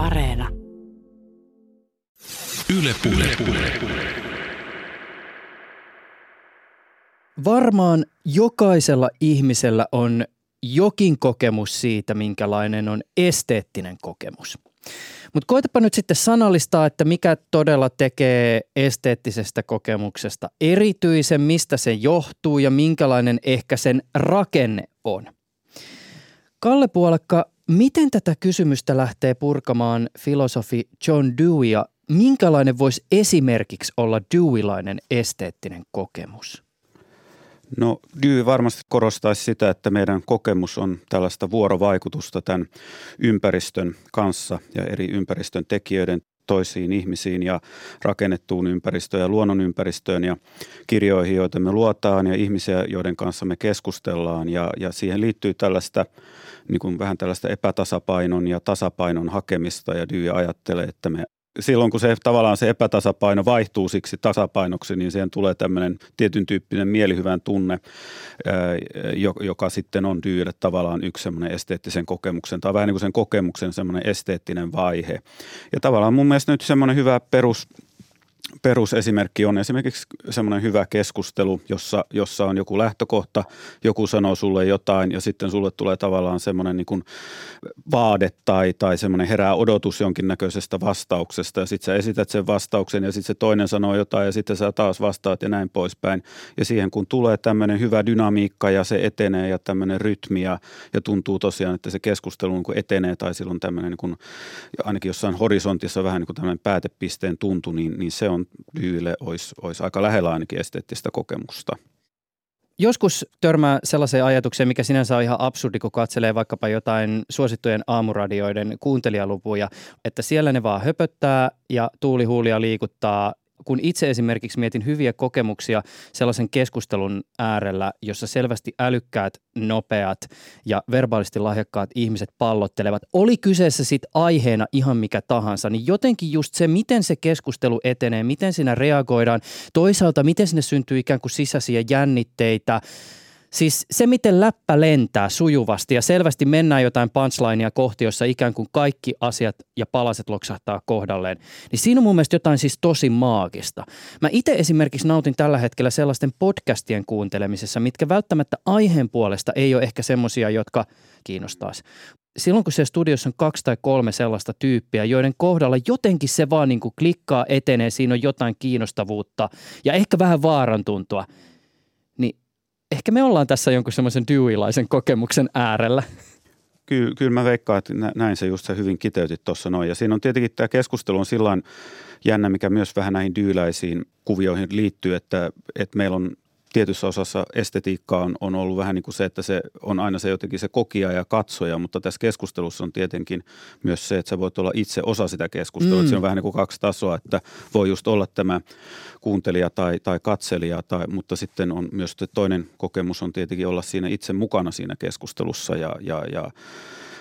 Areena. Yle Puhe. Varmaan jokaisella ihmisellä on jokin kokemus siitä, minkälainen on esteettinen kokemus. Mutta koetapa nyt sitten sanallistaa, että mikä todella tekee esteettisestä kokemuksesta erityisen, mistä se johtuu ja minkälainen ehkä sen rakenne on. Kalle Puolakka, miten tätä kysymystä lähtee purkamaan filosofi John Dewey ja minkälainen voisi esimerkiksi olla Deweyilainen esteettinen kokemus? No Dewey varmasti korostaisi sitä, että meidän kokemus on tällaista vuorovaikutusta tämän ympäristön kanssa ja eri ympäristön tekijöiden toisiin ihmisiin ja rakennettuun ympäristöön ja luonnonympäristöön ja kirjoihin, joita me luotaan ja ihmisiä, joiden kanssa me keskustellaan. Ja, ja siihen liittyy tällaista niin kuin vähän tällaista epätasapainon ja tasapainon hakemista ja Dewey ajattelee, että me silloin kun se tavallaan se epätasapaino vaihtuu siksi tasapainoksi, niin siihen tulee tämmöinen tietyn tyyppinen mielihyvän tunne, joka sitten on Dyyle tavallaan yksi semmoinen esteettisen kokemuksen tai vähän niin kuin sen kokemuksen semmoinen esteettinen vaihe. Ja tavallaan mun mielestä nyt semmoinen hyvä perus perusesimerkki on esimerkiksi semmoinen hyvä keskustelu, jossa, jossa on joku lähtökohta, joku sanoo sulle jotain ja sitten sulle tulee tavallaan semmoinen niin kuin vaade tai, tai semmoinen herää odotus jonkinnäköisestä vastauksesta ja sitten sä esität sen vastauksen ja sitten se toinen sanoo jotain ja sitten sä taas vastaat ja näin poispäin. Ja siihen kun tulee tämmöinen hyvä dynamiikka ja se etenee ja tämmöinen rytmi ja, ja tuntuu tosiaan, että se keskustelu niin kuin etenee tai silloin tämmöinen niin kuin, ainakin jossain horisontissa vähän niin kuin tämmöinen päätepisteen tuntu, niin, niin se on Dyyle olisi, olisi aika lähellä ainakin esteettistä kokemusta. Joskus törmää sellaiseen ajatukseen, mikä sinänsä on ihan absurdi, kun katselee vaikkapa jotain suosittujen aamuradioiden kuuntelijalukuja, että siellä ne vaan höpöttää ja tuulihuulia liikuttaa kun itse esimerkiksi mietin hyviä kokemuksia sellaisen keskustelun äärellä, jossa selvästi älykkäät, nopeat ja verbaalisesti lahjakkaat ihmiset pallottelevat, oli kyseessä sitten aiheena ihan mikä tahansa, niin jotenkin just se, miten se keskustelu etenee, miten siinä reagoidaan, toisaalta miten sinne syntyy ikään kuin sisäisiä jännitteitä – Siis se, miten läppä lentää sujuvasti ja selvästi mennään jotain punchlinea kohti, jossa ikään kuin kaikki asiat ja palaset loksahtaa kohdalleen, niin siinä on mun mielestä jotain siis tosi maagista. Mä itse esimerkiksi nautin tällä hetkellä sellaisten podcastien kuuntelemisessa, mitkä välttämättä aiheen puolesta ei ole ehkä semmosia, jotka kiinnostaisi. Silloin kun se studiossa on kaksi tai kolme sellaista tyyppiä, joiden kohdalla jotenkin se vaan niin kuin klikkaa, etenee, siinä on jotain kiinnostavuutta ja ehkä vähän vaarantuntoa – ehkä me ollaan tässä jonkun semmoisen Deweyilaisen kokemuksen äärellä. Kyllä, kyllä mä veikkaan, että näin se just se hyvin kiteytit tuossa noin. Ja siinä on tietenkin tämä keskustelu on sillä jännä, mikä myös vähän näihin dyyläisiin kuvioihin liittyy, että, että meillä on tietyssä osassa estetiikkaa on, on ollut vähän niin kuin se, että se on aina se jotenkin se kokija ja katsoja, mutta tässä keskustelussa on tietenkin myös se, että sä voit olla itse osa sitä keskustelua. Mm. Se on vähän niin kuin kaksi tasoa, että voi just olla tämä kuuntelija tai, tai katselija, tai, mutta sitten on myös toinen kokemus on tietenkin olla siinä itse mukana siinä keskustelussa ja, ja, ja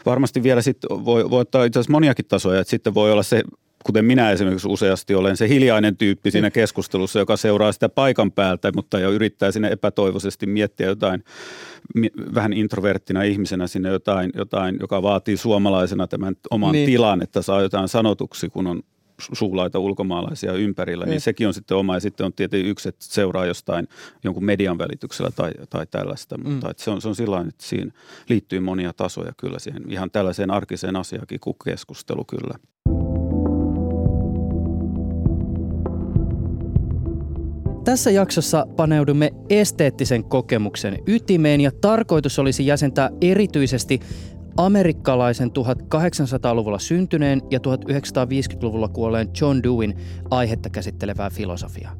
varmasti vielä sitten voi, voi ottaa itse asiassa moniakin tasoja, että sitten voi olla se kuten minä esimerkiksi useasti olen se hiljainen tyyppi siinä keskustelussa, joka seuraa sitä paikan päältä, mutta jo yrittää sinne epätoivoisesti miettiä jotain vähän introverttina ihmisenä sinne jotain, jotain joka vaatii suomalaisena tämän oman niin. tilan, että saa jotain sanotuksi, kun on suulaita ulkomaalaisia ympärillä, niin, niin sekin on sitten oma. Ja sitten on tietenkin yksi, että seuraa jostain jonkun median välityksellä tai, tai tällaista. Mm. Mutta että se, on, se on sillä että siinä liittyy monia tasoja kyllä siihen ihan tällaiseen arkiseen asiakin kuin keskustelu kyllä. Tässä jaksossa paneudumme esteettisen kokemuksen ytimeen ja tarkoitus olisi jäsentää erityisesti amerikkalaisen 1800-luvulla syntyneen ja 1950-luvulla kuolleen John Deweyn aihetta käsittelevää filosofiaa.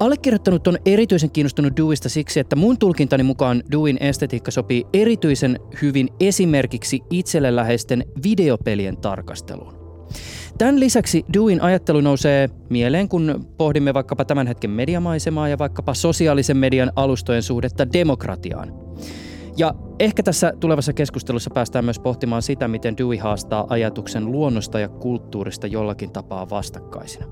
Allekirjoittanut on erityisen kiinnostunut Deweystä siksi, että mun tulkintani mukaan Deweyn estetiikka sopii erityisen hyvin esimerkiksi itselle läheisten videopelien tarkasteluun. Tämän lisäksi Dewin ajattelu nousee mieleen, kun pohdimme vaikkapa tämän hetken mediamaisemaa ja vaikkapa sosiaalisen median alustojen suhdetta demokratiaan. Ja ehkä tässä tulevassa keskustelussa päästään myös pohtimaan sitä, miten Dewey haastaa ajatuksen luonnosta ja kulttuurista jollakin tapaa vastakkaisina.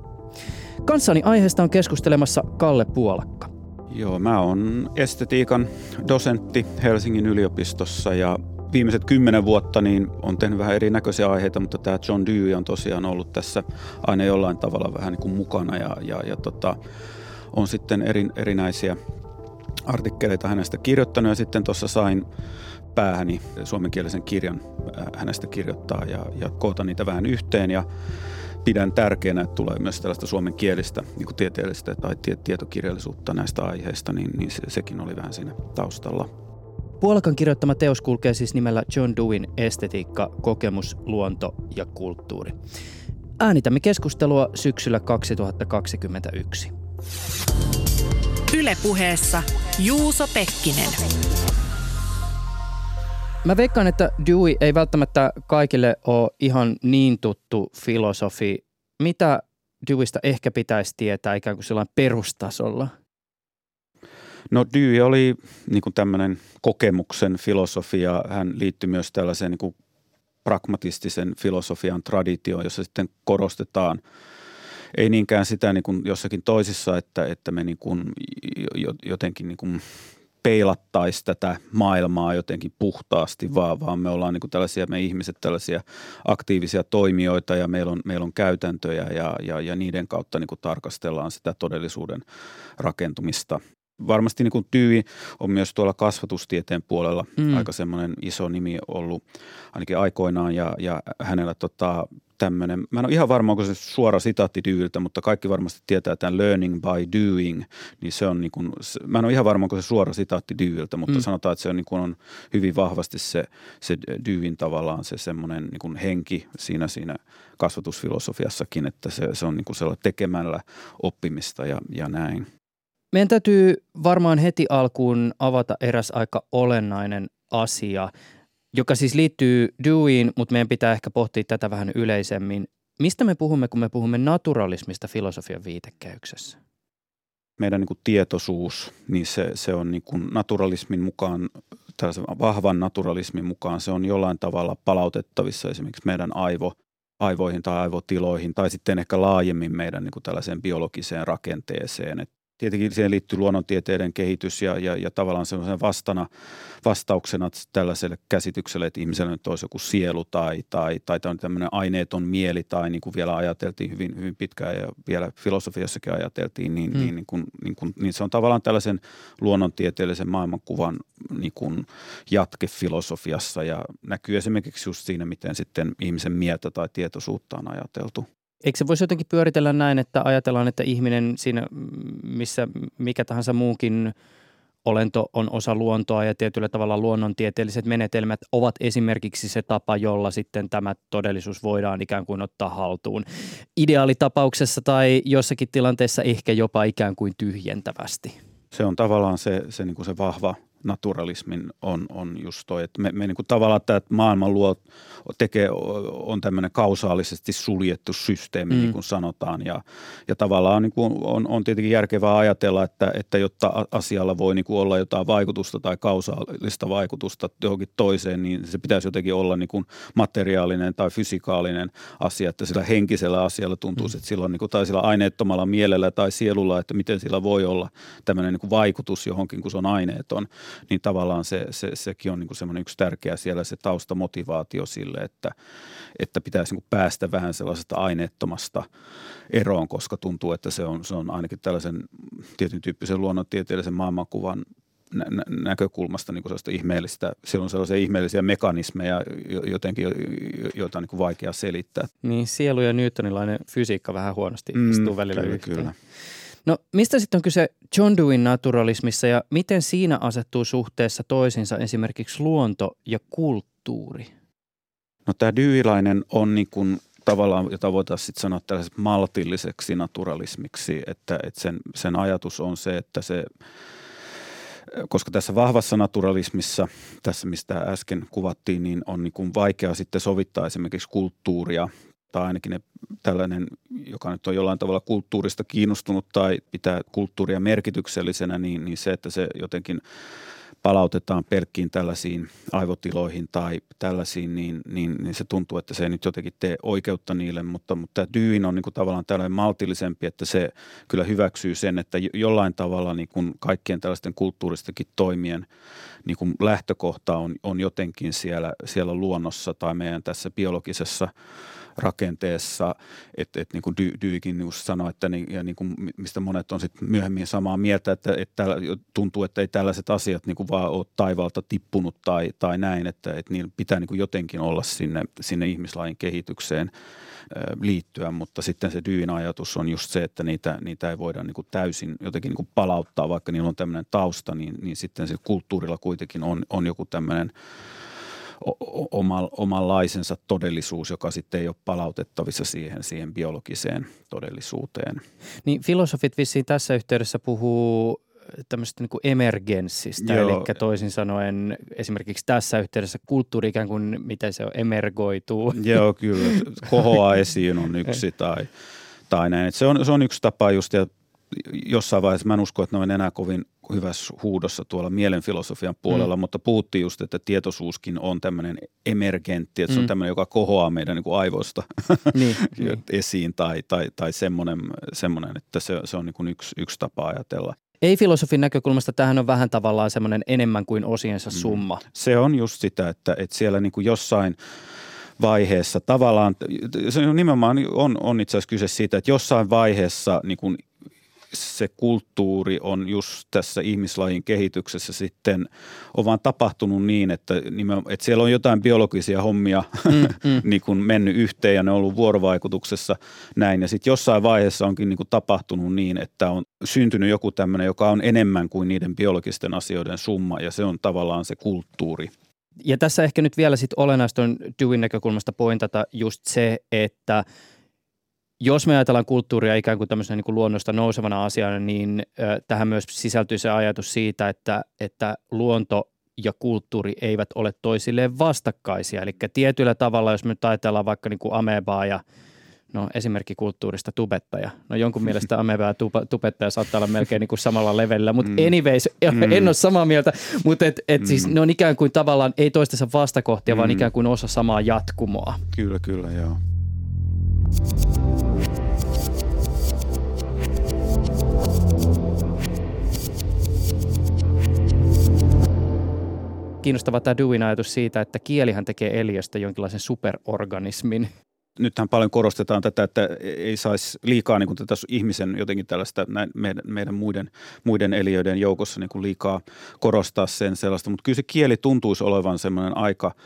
Kanssani aiheesta on keskustelemassa Kalle Puolakka. Joo, mä oon estetiikan dosentti Helsingin yliopistossa ja viimeiset kymmenen vuotta niin on tehnyt vähän erinäköisiä aiheita, mutta tämä John Dewey on tosiaan ollut tässä aina jollain tavalla vähän niin kuin mukana ja, ja, ja tota, on sitten eri, erinäisiä artikkeleita hänestä kirjoittanut ja sitten tuossa sain päähäni suomenkielisen kirjan äh, hänestä kirjoittaa ja, ja koota niitä vähän yhteen ja pidän tärkeänä, että tulee myös tällaista suomenkielistä niin kuin tieteellistä tai tietokirjallisuutta näistä aiheista, niin, niin se, sekin oli vähän siinä taustalla. Puolakan kirjoittama teos kulkee siis nimellä John Dewin estetiikka, kokemus, luonto ja kulttuuri. Äänitämme keskustelua syksyllä 2021. Ylepuheessa Juuso Pekkinen. Mä veikkaan, että Dewey ei välttämättä kaikille ole ihan niin tuttu filosofi. Mitä Deweystä ehkä pitäisi tietää ikään kuin sellainen perustasolla? No Dewey oli niin kuin tämmöinen kokemuksen filosofia. Hän liittyi myös tällaiseen niin kuin pragmatistisen filosofian traditioon, jossa sitten korostetaan ei niinkään sitä niin kuin jossakin toisissa, että, että me niin kuin jotenkin niin kuin peilattaisi tätä maailmaa jotenkin puhtaasti, vaan, vaan me ollaan niin kuin tällaisia, me ihmiset tällaisia aktiivisia toimijoita ja meillä on, meillä on käytäntöjä ja, ja, ja niiden kautta niin kuin tarkastellaan sitä todellisuuden rakentumista. Varmasti niin kuin Tyyvi on myös tuolla kasvatustieteen puolella mm. aika semmoinen iso nimi ollut ainakin aikoinaan ja, ja hänellä tota, tämmöinen, mä en ole ihan varma, onko se suora sitaatti Dyyltä, mutta kaikki varmasti tietää tämän learning by doing, niin se on niin kuin, mä en ole ihan varma, onko se suora sitaatti Dyyltä, mutta mm. sanotaan, että se on, niin kuin on hyvin vahvasti se, se Dewin tavallaan se semmoinen niin kuin henki siinä, siinä kasvatusfilosofiassakin, että se, se on niin kuin sellainen tekemällä oppimista ja, ja näin. Meidän täytyy varmaan heti alkuun avata eräs aika olennainen asia – joka siis liittyy Deweyin, mutta meidän pitää ehkä pohtia tätä vähän yleisemmin. Mistä me puhumme, kun me puhumme naturalismista filosofian viitekehyksessä? Meidän niin kuin tietoisuus, niin se, se on niin kuin naturalismin mukaan, tällaisen vahvan naturalismin mukaan, se on jollain tavalla palautettavissa esimerkiksi meidän aivo, aivoihin tai aivotiloihin tai sitten ehkä laajemmin meidän niin kuin tällaiseen biologiseen rakenteeseen. Et tietenkin siihen liittyy luonnontieteiden kehitys ja, ja, ja tavallaan semmoisen vastana, vastauksena tällaiselle käsitykselle, että ihmisellä nyt olisi joku sielu tai, tai, tai tämmöinen aineeton mieli tai niin kuin vielä ajateltiin hyvin, hyvin pitkään ja vielä filosofiassakin ajateltiin, niin, mm. niin, niin, kuin, niin, kuin, niin se on tavallaan tällaisen luonnontieteellisen maailmankuvan niin kuin jatke filosofiassa ja näkyy esimerkiksi just siinä, miten sitten ihmisen mieltä tai tietoisuutta on ajateltu. Eikö se voisi jotenkin pyöritellä näin, että ajatellaan, että ihminen siinä, missä mikä tahansa muukin olento on osa luontoa ja tietyllä tavalla luonnontieteelliset menetelmät ovat esimerkiksi se tapa, jolla sitten tämä todellisuus voidaan ikään kuin ottaa haltuun. Ideaalitapauksessa tai jossakin tilanteessa ehkä jopa ikään kuin tyhjentävästi. Se on tavallaan se, se, niin kuin se vahva naturalismin on, on just toi, että me, me niin kuin tavallaan tämä maailma luo, tekee, on tämmöinen kausaalisesti suljettu systeemi, mm. niin kuin sanotaan. Ja, ja tavallaan niin kuin on, on tietenkin järkevää ajatella, että, että jotta asialla voi niin kuin olla jotain vaikutusta tai kausaalista vaikutusta johonkin toiseen, niin se pitäisi jotenkin olla niin kuin materiaalinen tai fysikaalinen asia, että sillä henkisellä asialla tuntuu, mm. että sillä on niin kuin, tai sillä aineettomalla mielellä tai sielulla, että miten sillä voi olla tämmöinen niin kuin vaikutus johonkin, kun se on aineeton niin tavallaan se, se, sekin on niin semmoinen yksi tärkeä siellä se taustamotivaatio sille, että, että pitäisi niin päästä vähän sellaisesta aineettomasta eroon, koska tuntuu, että se on, se on ainakin tällaisen tietyn tyyppisen luonnontieteellisen maailmankuvan nä- näkökulmasta niin sellaista ihmeellistä, siellä on sellaisia ihmeellisiä mekanismeja jotenkin, joita on niin vaikea selittää. Niin, sielu ja newtonilainen fysiikka vähän huonosti mm, istuu välillä kyllä, yhteen. Kyllä. No mistä sitten on kyse John Deweyn naturalismissa ja miten siinä asettuu suhteessa toisinsa esimerkiksi luonto ja kulttuuri? No tämä Deweylainen on niin kuin tavallaan, jota voitaisiin sitten sanoa tällaiseksi maltilliseksi naturalismiksi, että, että sen, sen ajatus on se, että se koska tässä vahvassa naturalismissa, tässä mistä äsken kuvattiin, niin on niin kuin vaikea sitten sovittaa esimerkiksi kulttuuria tai ainakin ne, tällainen, joka nyt on jollain tavalla kulttuurista kiinnostunut tai pitää kulttuuria merkityksellisenä, niin, niin se, että se jotenkin palautetaan pelkkiin tällaisiin aivotiloihin tai tällaisiin, niin, niin, niin se tuntuu, että se ei nyt jotenkin tee oikeutta niille, mutta, mutta tämä Dyin on niin kuin tavallaan tällainen maltillisempi, että se kyllä hyväksyy sen, että jollain tavalla niin kuin kaikkien tällaisten kulttuuristakin toimien niin kuin lähtökohta on, on jotenkin siellä, siellä luonnossa tai meidän tässä biologisessa rakenteessa, että et, niin kuin Dy, Dyykin niin sanoi, että niin, ja niin kuin, mistä monet on sitten myöhemmin samaa mieltä, että, että tuntuu, että ei tällaiset asiat niin kuin vaan ole taivaalta tippunut tai, tai näin, että, että niillä pitää niin kuin jotenkin olla sinne, sinne ihmislajin kehitykseen liittyä, mutta sitten se Dyin ajatus on just se, että niitä, niitä ei voida niin kuin täysin jotenkin niin kuin palauttaa, vaikka niillä on tämmöinen tausta, niin, niin sitten se kulttuurilla kuitenkin on, on joku tämmöinen – oma, omanlaisensa todellisuus, joka sitten ei ole palautettavissa siihen, siihen biologiseen todellisuuteen. Niin filosofit vissiin tässä yhteydessä puhuu tämmöistä niin kuin emergenssistä, Joo. eli toisin sanoen esimerkiksi tässä yhteydessä kulttuuri ikään kuin, miten se on, emergoituu. Joo, kyllä. Kohoa esiin on yksi tai, tai näin. se, on, se on yksi tapa just, ja jossain vaiheessa mä en usko, että ne on enää kovin hyvässä huudossa tuolla mielenfilosofian puolella, mm. mutta puhuttiin just, että tietoisuuskin on tämmöinen emergentti, että mm. se on mm. tämmöinen, joka kohoaa meidän niin kuin aivoista niin, niin. esiin tai, tai, tai semmoinen, semmoinen, että se, se on niin kuin yksi, yksi tapa ajatella. Ei-filosofin näkökulmasta tähän on vähän tavallaan semmoinen enemmän kuin osiensa mm. summa. Mm. Se on just sitä, että, että siellä niin kuin jossain vaiheessa tavallaan, se nimenomaan on, on itse asiassa kyse siitä, että jossain vaiheessa niin kuin se kulttuuri on just tässä ihmislajin kehityksessä sitten on vaan tapahtunut niin, että, että siellä on jotain biologisia hommia mm, mm. niin kuin mennyt yhteen ja ne on ollut vuorovaikutuksessa näin. Ja sitten jossain vaiheessa onkin niin kuin tapahtunut niin, että on syntynyt joku tämmöinen, joka on enemmän kuin niiden biologisten asioiden summa ja se on tavallaan se kulttuuri. Ja tässä ehkä nyt vielä sitten olennaista on Dewin näkökulmasta pointata just se, että – jos me ajatellaan kulttuuria ikään kuin tämmöisenä niin kuin luonnosta nousevana asiana, niin tähän myös sisältyy se ajatus siitä, että, että luonto ja kulttuuri eivät ole toisilleen vastakkaisia. Eli tietyllä tavalla, jos me nyt ajatellaan vaikka niin kuin amebaa ja no esimerkki kulttuurista tubettaja. No jonkun mielestä ameba ja tubettaja saattaa olla melkein niin kuin samalla levelillä, mutta mm. anyways, mm. en ole samaa mieltä, mutta et, et siis mm. siis ne on ikään kuin tavallaan ei toistensa vastakohtia, mm. vaan ikään kuin osa samaa jatkumoa. Kyllä, kyllä, joo. Kiinnostava tämä Dewin ajatus siitä, että kielihän tekee eliöstä jonkinlaisen superorganismin. Nythän paljon korostetaan tätä, että ei saisi liikaa niin kuin tätä ihmisen jotenkin tällaista näin, meidän, meidän muiden, muiden eliöiden joukossa niin kuin liikaa korostaa sen sellaista, mutta kyllä se kieli tuntuisi olevan semmoinen aika –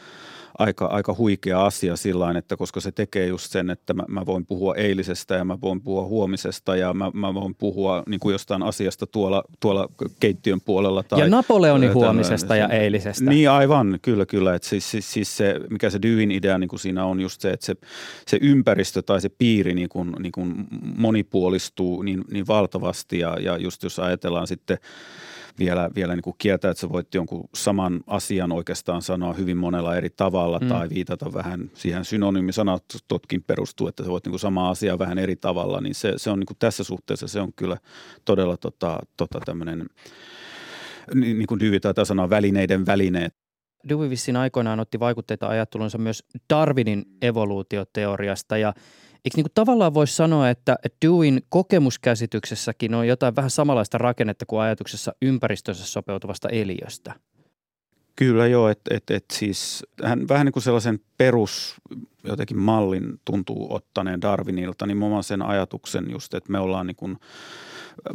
aika, aika huikea asia sillä että koska se tekee just sen, että mä, mä voin puhua eilisestä ja mä voin puhua huomisesta ja mä, mä voin puhua niin kuin jostain asiasta tuolla, tuolla keittiön puolella. Tai, ja Napoleonin huomisesta ja eilisestä. Niin aivan, kyllä kyllä. Että siis, siis, siis se, mikä se Dewin idea niin kuin siinä on just se, että se, se ympäristö tai se piiri niin kuin, niin kuin monipuolistuu niin, niin valtavasti ja, ja just jos ajatellaan sitten – vielä, vielä niin kuin kieltä, että sä voit jonkun saman asian oikeastaan sanoa hyvin monella eri tavalla mm. tai viitata vähän siihen synonyymisanatotkin perustuu, että sä voit niin kuin sama asia vähän eri tavalla, niin se, se on niin kuin tässä suhteessa se on kyllä todella tota, tota tämmöinen, niin kuin Dyvi taitaa sanoa, välineiden välineet. Dewey vissiin aikoinaan otti vaikutteita ajattelunsa myös Darwinin evoluutioteoriasta ja Eikö niin tavallaan voisi sanoa, että Deweyn kokemuskäsityksessäkin on jotain vähän samanlaista rakennetta kuin ajatuksessa ympäristössä sopeutuvasta eliöstä? Kyllä joo, että et, et siis hän vähän niin kuin sellaisen perus jotenkin mallin tuntuu ottaneen Darwinilta, niin muun sen ajatuksen just, että me ollaan niin kuin –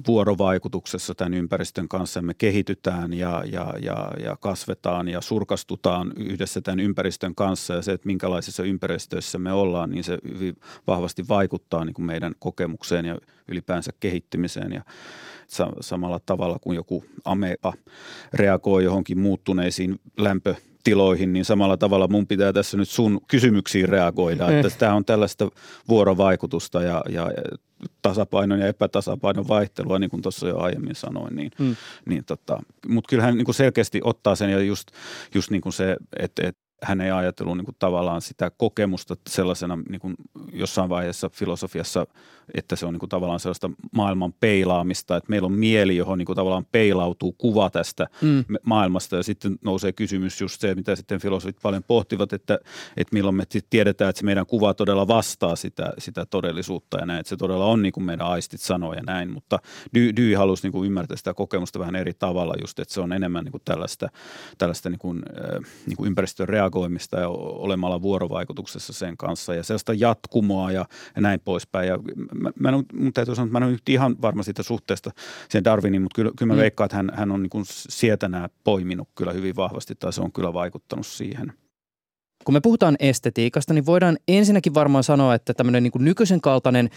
vuorovaikutuksessa tämän ympäristön kanssa. Me kehitytään ja, ja, ja, ja kasvetaan ja surkastutaan yhdessä tämän ympäristön kanssa ja se, että minkälaisissa ympäristöissä me ollaan, niin se hyvin vahvasti vaikuttaa niin kuin meidän kokemukseen ja ylipäänsä kehittymiseen ja samalla tavalla kuin joku ameba reagoi johonkin muuttuneisiin lämpö tiloihin, niin samalla tavalla mun pitää tässä nyt sun kysymyksiin reagoida. Että eh. tämä on tällaista vuorovaikutusta ja, ja tasapainon ja epätasapainon vaihtelua, niin kuin tuossa jo aiemmin sanoin. Niin, mm. niin tota, Mutta kyllähän niin kuin selkeästi ottaa sen ja just, just niin kuin se, että, että hän ei ajatellut niin kuin tavallaan sitä kokemusta sellaisena niin kuin jossain vaiheessa filosofiassa, että se on niin kuin tavallaan sellaista maailman peilaamista, että meillä on mieli, johon niin kuin tavallaan peilautuu kuva tästä mm. maailmasta ja sitten nousee kysymys just se, mitä sitten filosofit paljon pohtivat, että, että milloin me tiedetään, että se meidän kuva todella vastaa sitä, sitä todellisuutta ja näin, että se todella on niin kuin meidän aistit sanoo ja näin, mutta Dy, Dy halusi niin kuin ymmärtää sitä kokemusta vähän eri tavalla just, että se on enemmän niin kuin tällaista, tällaista niin kuin, äh, niin kuin ympäristön reagoimista ja olemalla vuorovaikutuksessa sen kanssa ja sellaista jatkumoa ja, ja näin poispäin. Ja mä, mä en, mun täytyy sanoa, että mä en ole ihan varma siitä suhteesta sen Darwinin, mutta kyllä, kyllä mä mm. veikkaan, että hän, hän on niin kuin sietänä poiminut kyllä hyvin vahvasti tai se on kyllä vaikuttanut siihen. Kun me puhutaan estetiikasta, niin voidaan ensinnäkin varmaan sanoa, että tämmöinen niin nykyisen kaltainen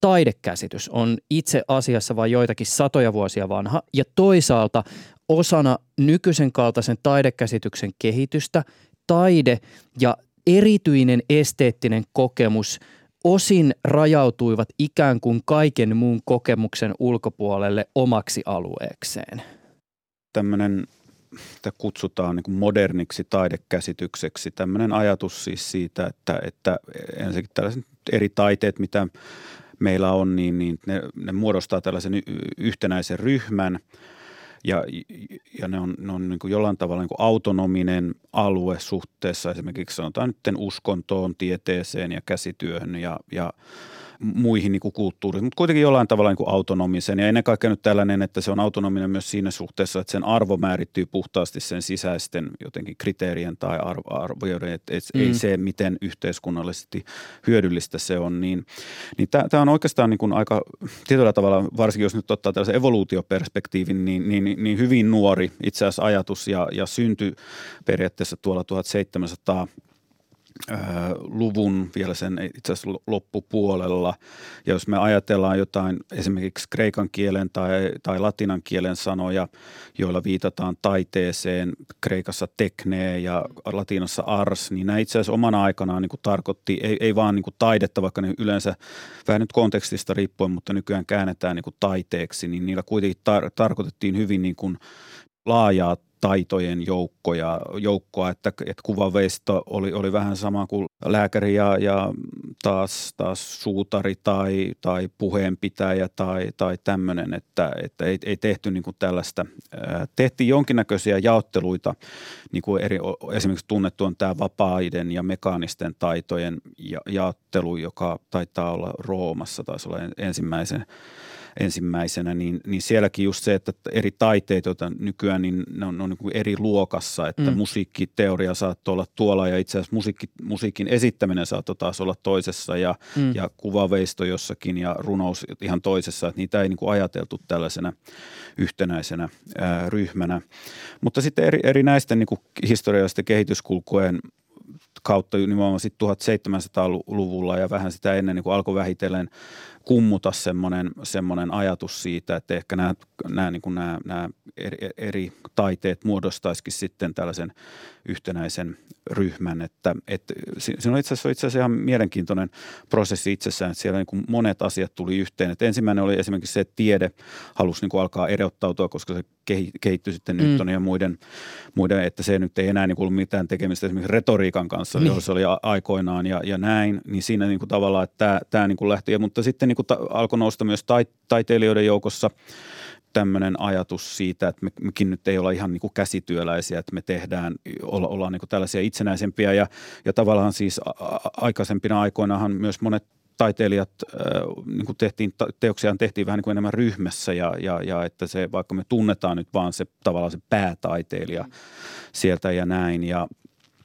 taidekäsitys on itse asiassa vain joitakin satoja vuosia vanha ja toisaalta osana nykyisen kaltaisen taidekäsityksen kehitystä taide ja erityinen esteettinen kokemus osin rajautuivat ikään kuin kaiken muun kokemuksen ulkopuolelle omaksi alueekseen. Tämmöinen että kutsutaan niin moderniksi taidekäsitykseksi. Tämmöinen ajatus siis siitä, että, että ensinnäkin tällaiset eri taiteet, mitä meillä on, niin, niin ne, ne muodostaa tällaisen yhtenäisen ryhmän ja, ja ne on, ne on niin kuin jollain tavalla niin kuin autonominen alue suhteessa esimerkiksi sanotaan nyt uskontoon, tieteeseen ja käsityöhön ja, ja – muihin niin kuin kulttuuriin, mutta kuitenkin jollain tavalla niin kuin autonomisen. Ja ennen kaikkea nyt tällainen, että se on autonominen myös siinä suhteessa, että sen arvo määrittyy puhtaasti sen sisäisten jotenkin kriteerien tai arvo, arvojen, että et mm. ei se, miten yhteiskunnallisesti hyödyllistä se on. Niin, niin tämä on oikeastaan niin kuin aika tietyllä tavalla, varsinkin jos nyt ottaa tällaisen evoluutioperspektiivin, niin, niin, niin hyvin nuori itse asiassa ajatus ja, ja syntyi periaatteessa tuolla 1700 luvun vielä sen itse asiassa loppupuolella. Ja jos me ajatellaan jotain esimerkiksi kreikan kielen tai, tai latinan kielen sanoja, joilla viitataan taiteeseen, kreikassa teknee ja latinassa ars, niin nämä itse asiassa omana aikanaan niin kuin tarkoitti, ei, ei vaan niin kuin taidetta, vaikka ne yleensä vähän nyt kontekstista riippuen, mutta nykyään käännetään niin kuin taiteeksi, niin niillä kuitenkin tar- tarkoitettiin hyvin niin kuin laajaa taitojen joukkoja, joukkoa, että, että kuvaveisto oli, oli vähän sama kuin lääkäri ja, ja taas, taas suutari tai, tai puheenpitäjä tai, tai tämmöinen, että, että ei, ei tehty niin kuin tällaista. Tehtiin jonkinnäköisiä jaotteluita, niin kuin eri, esimerkiksi tunnettu on tämä vapaiden ja mekaanisten taitojen ja, jaottelu, joka taitaa olla Roomassa, taisi olla ensimmäisen ensimmäisenä, niin, niin sielläkin just se, että eri taiteet, joita nykyään, niin ne on, ne on niin eri luokassa, että mm. musiikkiteoria saattoi olla tuolla ja itse asiassa musiikki, musiikin esittäminen saattoi taas olla toisessa ja, mm. ja kuvaveisto jossakin ja runous ihan toisessa, että niitä ei niin kuin ajateltu tällaisena yhtenäisenä ää, ryhmänä. Mutta sitten eri, eri näisten niin kuin historiallisten kehityskulkujen kautta nimenomaan sitten 1700-luvulla ja vähän sitä ennen niin kuin alkoi vähitellen kummuta semmoinen, semmoinen ajatus siitä, että ehkä nämä, nämä, niin kuin nämä, nämä eri, eri taiteet muodostaisikin sitten tällaisen yhtenäisen ryhmän. Että, että se on itse asiassa, itse asiassa ihan mielenkiintoinen prosessi itsessään, että siellä niin kuin monet asiat tuli yhteen. Että ensimmäinen oli esimerkiksi se, että tiede halusi niin kuin alkaa erottautua, koska se kehittyi sitten mm. Newtonin ja muiden, muiden, että se nyt ei enää niin kuin ollut mitään tekemistä esimerkiksi retoriikan kanssa, niin. se oli aikoinaan ja, ja näin. Niin siinä niin kuin tavallaan, että tämä, tämä niin kuin lähti. Mutta sitten niin kuin ta, alkoi nousta myös taiteilijoiden joukossa – tämmöinen ajatus siitä, että me, mekin nyt ei olla ihan niin kuin käsityöläisiä, että me tehdään, olla, ollaan niin kuin tällaisia itsenäisempiä. Ja, ja tavallaan siis a, aikaisempina aikoinahan myös monet taiteilijat, äh, niin kuin tehtiin, teoksiaan tehtiin vähän niin kuin enemmän ryhmässä. Ja, ja, ja että se, vaikka me tunnetaan nyt vaan se tavallaan se päätaiteilija mm. sieltä ja näin. Ja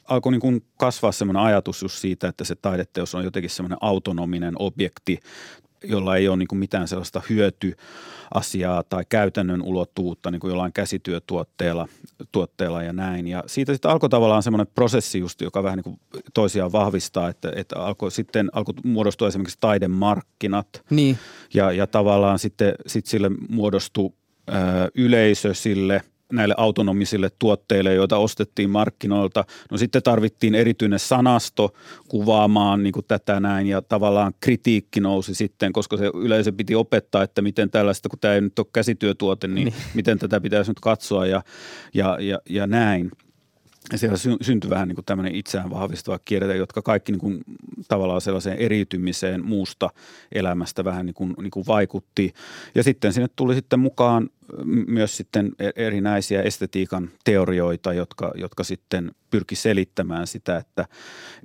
alkoi niin kuin kasvaa semmoinen ajatus just siitä, että se taideteos on jotenkin semmoinen autonominen objekti jolla ei ole niin kuin mitään sellaista hyötyasiaa tai käytännön ulottuvuutta niin kuin jollain käsityötuotteella tuotteella ja näin. Ja siitä sitten alkoi tavallaan semmoinen prosessi just, joka vähän niin kuin toisiaan vahvistaa, että, että alkoi, sitten alkoi muodostua esimerkiksi taidemarkkinat. Niin. Ja, ja tavallaan sitten sit sille muodostui ö, yleisö sille – näille autonomisille tuotteille, joita ostettiin markkinoilta. No sitten tarvittiin erityinen sanasto kuvaamaan niin kuin tätä näin ja tavallaan kritiikki nousi sitten, koska se yleisö piti opettaa, että miten tällaista, kun tämä ei nyt ole käsityötuote, niin, niin. miten tätä pitäisi nyt katsoa ja, ja, ja, ja näin. Ja siellä syntyi vähän niin kuin tämmöinen itseään vahvistava kierre, jotka kaikki niin kuin tavallaan sellaiseen eriytymiseen muusta elämästä vähän niin kuin, niin kuin vaikutti. Ja sitten sinne tuli sitten mukaan myös sitten e-, erinäisiä estetiikan teorioita, jotka, jotka sitten pyrki selittämään sitä, että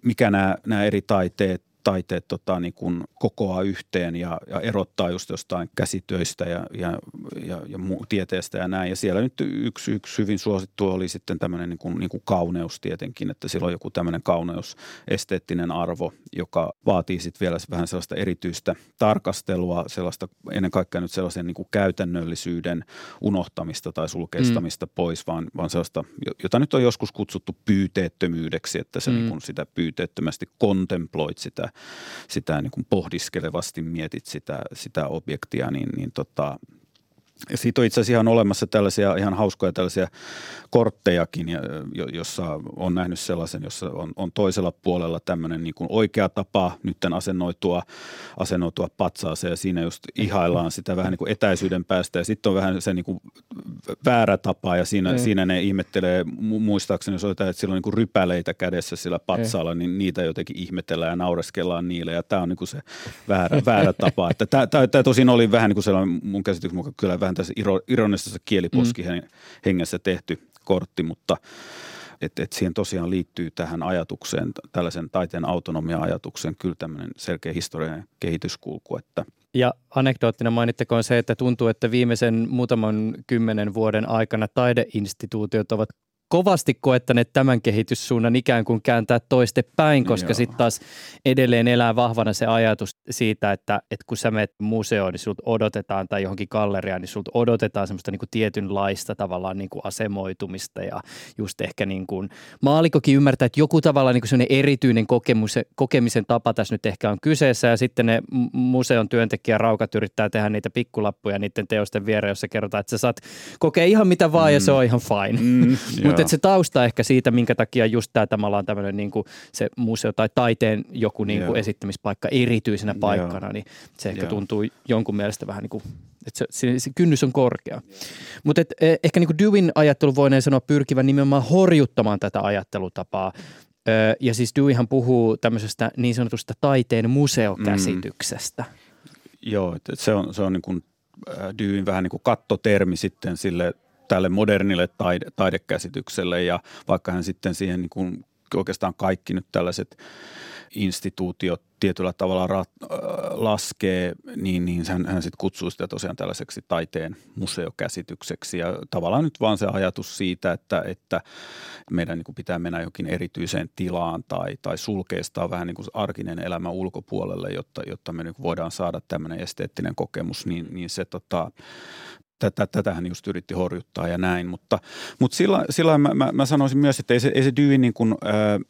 mikä nämä, nämä eri taiteet taiteet tota, niin kuin kokoaa yhteen ja, ja erottaa just jostain käsitöistä ja, ja, ja, ja muu, tieteestä ja näin. Ja siellä nyt yksi, yksi hyvin suosittu oli sitten tämmöinen niin kuin, niin kuin kauneus tietenkin, että sillä on joku tämmöinen kauneus, esteettinen arvo, joka vaatii sitten vielä vähän sellaista erityistä tarkastelua, sellaista ennen kaikkea nyt sellaisen niin kuin käytännöllisyyden unohtamista tai sulkeistamista mm. pois, vaan, vaan sellaista, jota nyt on joskus kutsuttu pyyteettömyydeksi, että se mm. niin kuin sitä pyyteettömästi kontemploit sitä sitä niin kuin pohdiskelevasti mietit sitä, sitä objektia, niin, niin tota, siitä on itse asiassa ihan olemassa tällaisia ihan hauskoja tällaisia korttejakin, jossa on nähnyt sellaisen, jossa on, on toisella puolella tämmöinen niin kuin oikea tapa nyt asennoitua, asennoitua patsaaseen ja siinä just ihaillaan sitä vähän niin kuin etäisyyden päästä ja sitten on vähän se niin kuin väärä tapa ja siinä, mm. siinä ne ihmettelee, muistaakseni jos otetaan, että sillä on niin kuin rypäleitä kädessä sillä patsaalla, mm. niin niitä jotenkin ihmetellään ja naureskellaan niille ja tämä on niin kuin se väärä, väärä tapa. Tämä tosin oli vähän niin kuin sellainen mun käsityksen mukaan kyllä vähän tässä ironisessa kieliposki mm. hengessä tehty kortti, mutta että et siihen tosiaan liittyy tähän ajatukseen, tällaisen taiteen autonomia-ajatukseen kyllä tämmöinen selkeä historiallinen kehityskulku, että ja anekdoottina mainittakoon se, että tuntuu, että viimeisen muutaman kymmenen vuoden aikana taideinstituutiot ovat kovasti koettaneet tämän kehityssuunnan ikään kuin kääntää toiste päin, koska sitten taas edelleen elää vahvana se ajatus siitä, että, että kun sä menet museoon, niin sulta odotetaan tai johonkin galleriaan, niin sulta odotetaan semmoista niin kuin tietynlaista tavallaan niin kuin asemoitumista ja just ehkä niin kuin maalikokin ymmärtää, että joku tavalla niin kuin semmoinen erityinen kokemus, kokemisen tapa tässä nyt ehkä on kyseessä ja sitten ne museon työntekijä raukat yrittää tehdä niitä pikkulappuja niiden teosten viereen, jossa kerrotaan, että sä saat kokea ihan mitä vaan mm. ja se on ihan fine. Mm, Mutta se tausta ehkä siitä, minkä takia just tämä tavallaan tämmöinen niin kuin se museo tai taiteen joku niin kuin esittämispaikka erityisenä paikkana, Joo. niin se ehkä Joo. tuntuu jonkun mielestä vähän niin kuin, että se, se, se kynnys on korkea. Mutta e, ehkä niin kuin Dewin ajattelu voineen sanoa pyrkivän nimenomaan horjuttamaan tätä ajattelutapaa. Ö, ja siis Deweyhan puhuu tämmöisestä niin sanotusta taiteen museokäsityksestä. Mm. Joo, se on, se on niin kuin Dewin vähän niin kuin kattotermi sitten sille tälle modernille taide, taidekäsitykselle ja vaikka hän sitten siihen niin kuin oikeastaan kaikki nyt tällaiset instituutiot tietyllä tavalla rat, äh, laskee, niin, niin hän, hän sitten kutsuu sitä tosiaan tällaiseksi taiteen museokäsitykseksi. Ja tavallaan nyt vaan se ajatus siitä, että, että meidän niin kuin pitää mennä jokin erityiseen tilaan tai, tai sulkeistaa vähän niin kuin arkinen elämä ulkopuolelle, jotta, jotta me niin voidaan saada tämmöinen esteettinen kokemus, niin, niin se tota, tätä, tätähän just yritti horjuttaa ja näin, mutta, mutta sillä, sillä mä, mä, mä, sanoisin myös, että ei se, ei se Dewey niin kuin,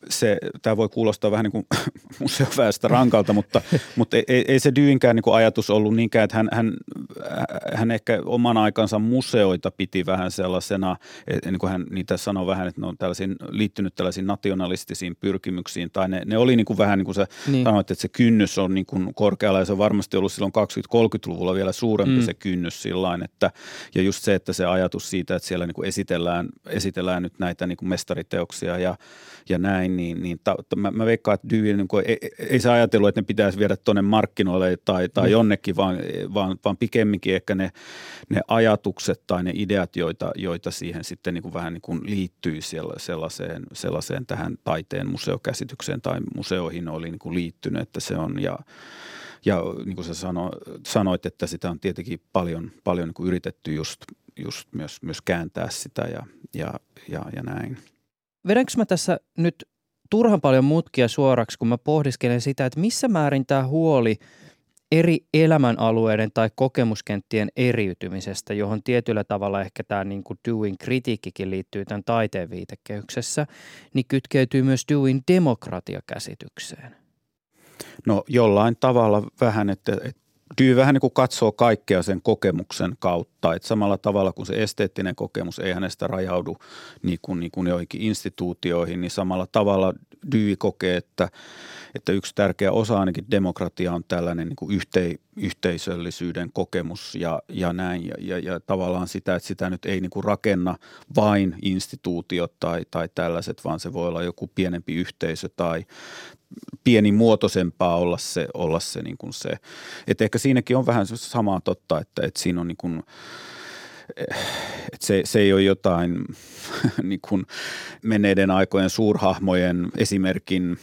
se, tämä voi kuulostaa vähän niin kuin museoväestä rankalta, mutta, mutta ei, ei se Deweyinkään niin kuin ajatus ollut niinkään, että hän, hän, hän ehkä oman aikansa museoita piti vähän sellaisena, että niin kuin hän niitä sanoi vähän, että ne on tällaisiin, liittynyt tällaisiin nationalistisiin pyrkimyksiin, tai ne, ne oli niin kuin vähän niin kuin sä niin. sanoit, että se kynnys on niin kuin korkealla ja se on varmasti ollut silloin 20-30-luvulla vielä suurempi mm. se kynnys sillä että ja just se, että se ajatus siitä, että siellä niin kuin esitellään, esitellään nyt näitä niin kuin mestariteoksia ja, ja näin, niin, niin ta, ta, mä, mä veikkaan, että Dewey niin kuin, ei, ei se ajatellut, että ne pitäisi viedä tuonne markkinoille tai, tai mm. jonnekin, vaan, vaan, vaan pikemminkin ehkä ne, ne ajatukset tai ne ideat, joita, joita siihen sitten niin kuin vähän niin kuin liittyy siellä, sellaiseen, sellaiseen tähän taiteen museokäsitykseen tai museoihin oli niin kuin liittynyt, että se on ja ja niin kuin sä sano, sanoit, että sitä on tietenkin paljon, paljon niin kuin yritetty just, just myös, myös kääntää sitä ja, ja, ja, ja näin. Vedänkö mä tässä nyt turhan paljon mutkia suoraksi, kun mä pohdiskelen sitä, että missä määrin tämä huoli eri elämänalueiden tai kokemuskenttien eriytymisestä, johon tietyllä tavalla ehkä tämä niin kuin doing kritiikkikin liittyy tämän taiteen viitekehyksessä, niin kytkeytyy myös doing demokratiakäsitykseen. No jollain tavalla vähän, että, että Dyy vähän niin kuin katsoo kaikkea sen kokemuksen kautta, että samalla tavalla kuin se esteettinen kokemus ei hänestä rajaudu niin kuin, niin kuin joihinkin instituutioihin, niin samalla tavalla Dyy kokee, että, että yksi tärkeä osa ainakin demokratia on tällainen niin kuin yhteisöllisyyden kokemus ja, ja näin. Ja, ja, ja tavallaan sitä, että sitä nyt ei niin kuin rakenna vain instituutiot tai, tai tällaiset, vaan se voi olla joku pienempi yhteisö tai, pienimuotoisempaa olla se, olla se, niin kuin se. Että ehkä siinäkin on vähän samaa totta, että, että siinä on niin kuin, että se, se ei ole jotain niin kuin menneiden aikojen suurhahmojen esimerkin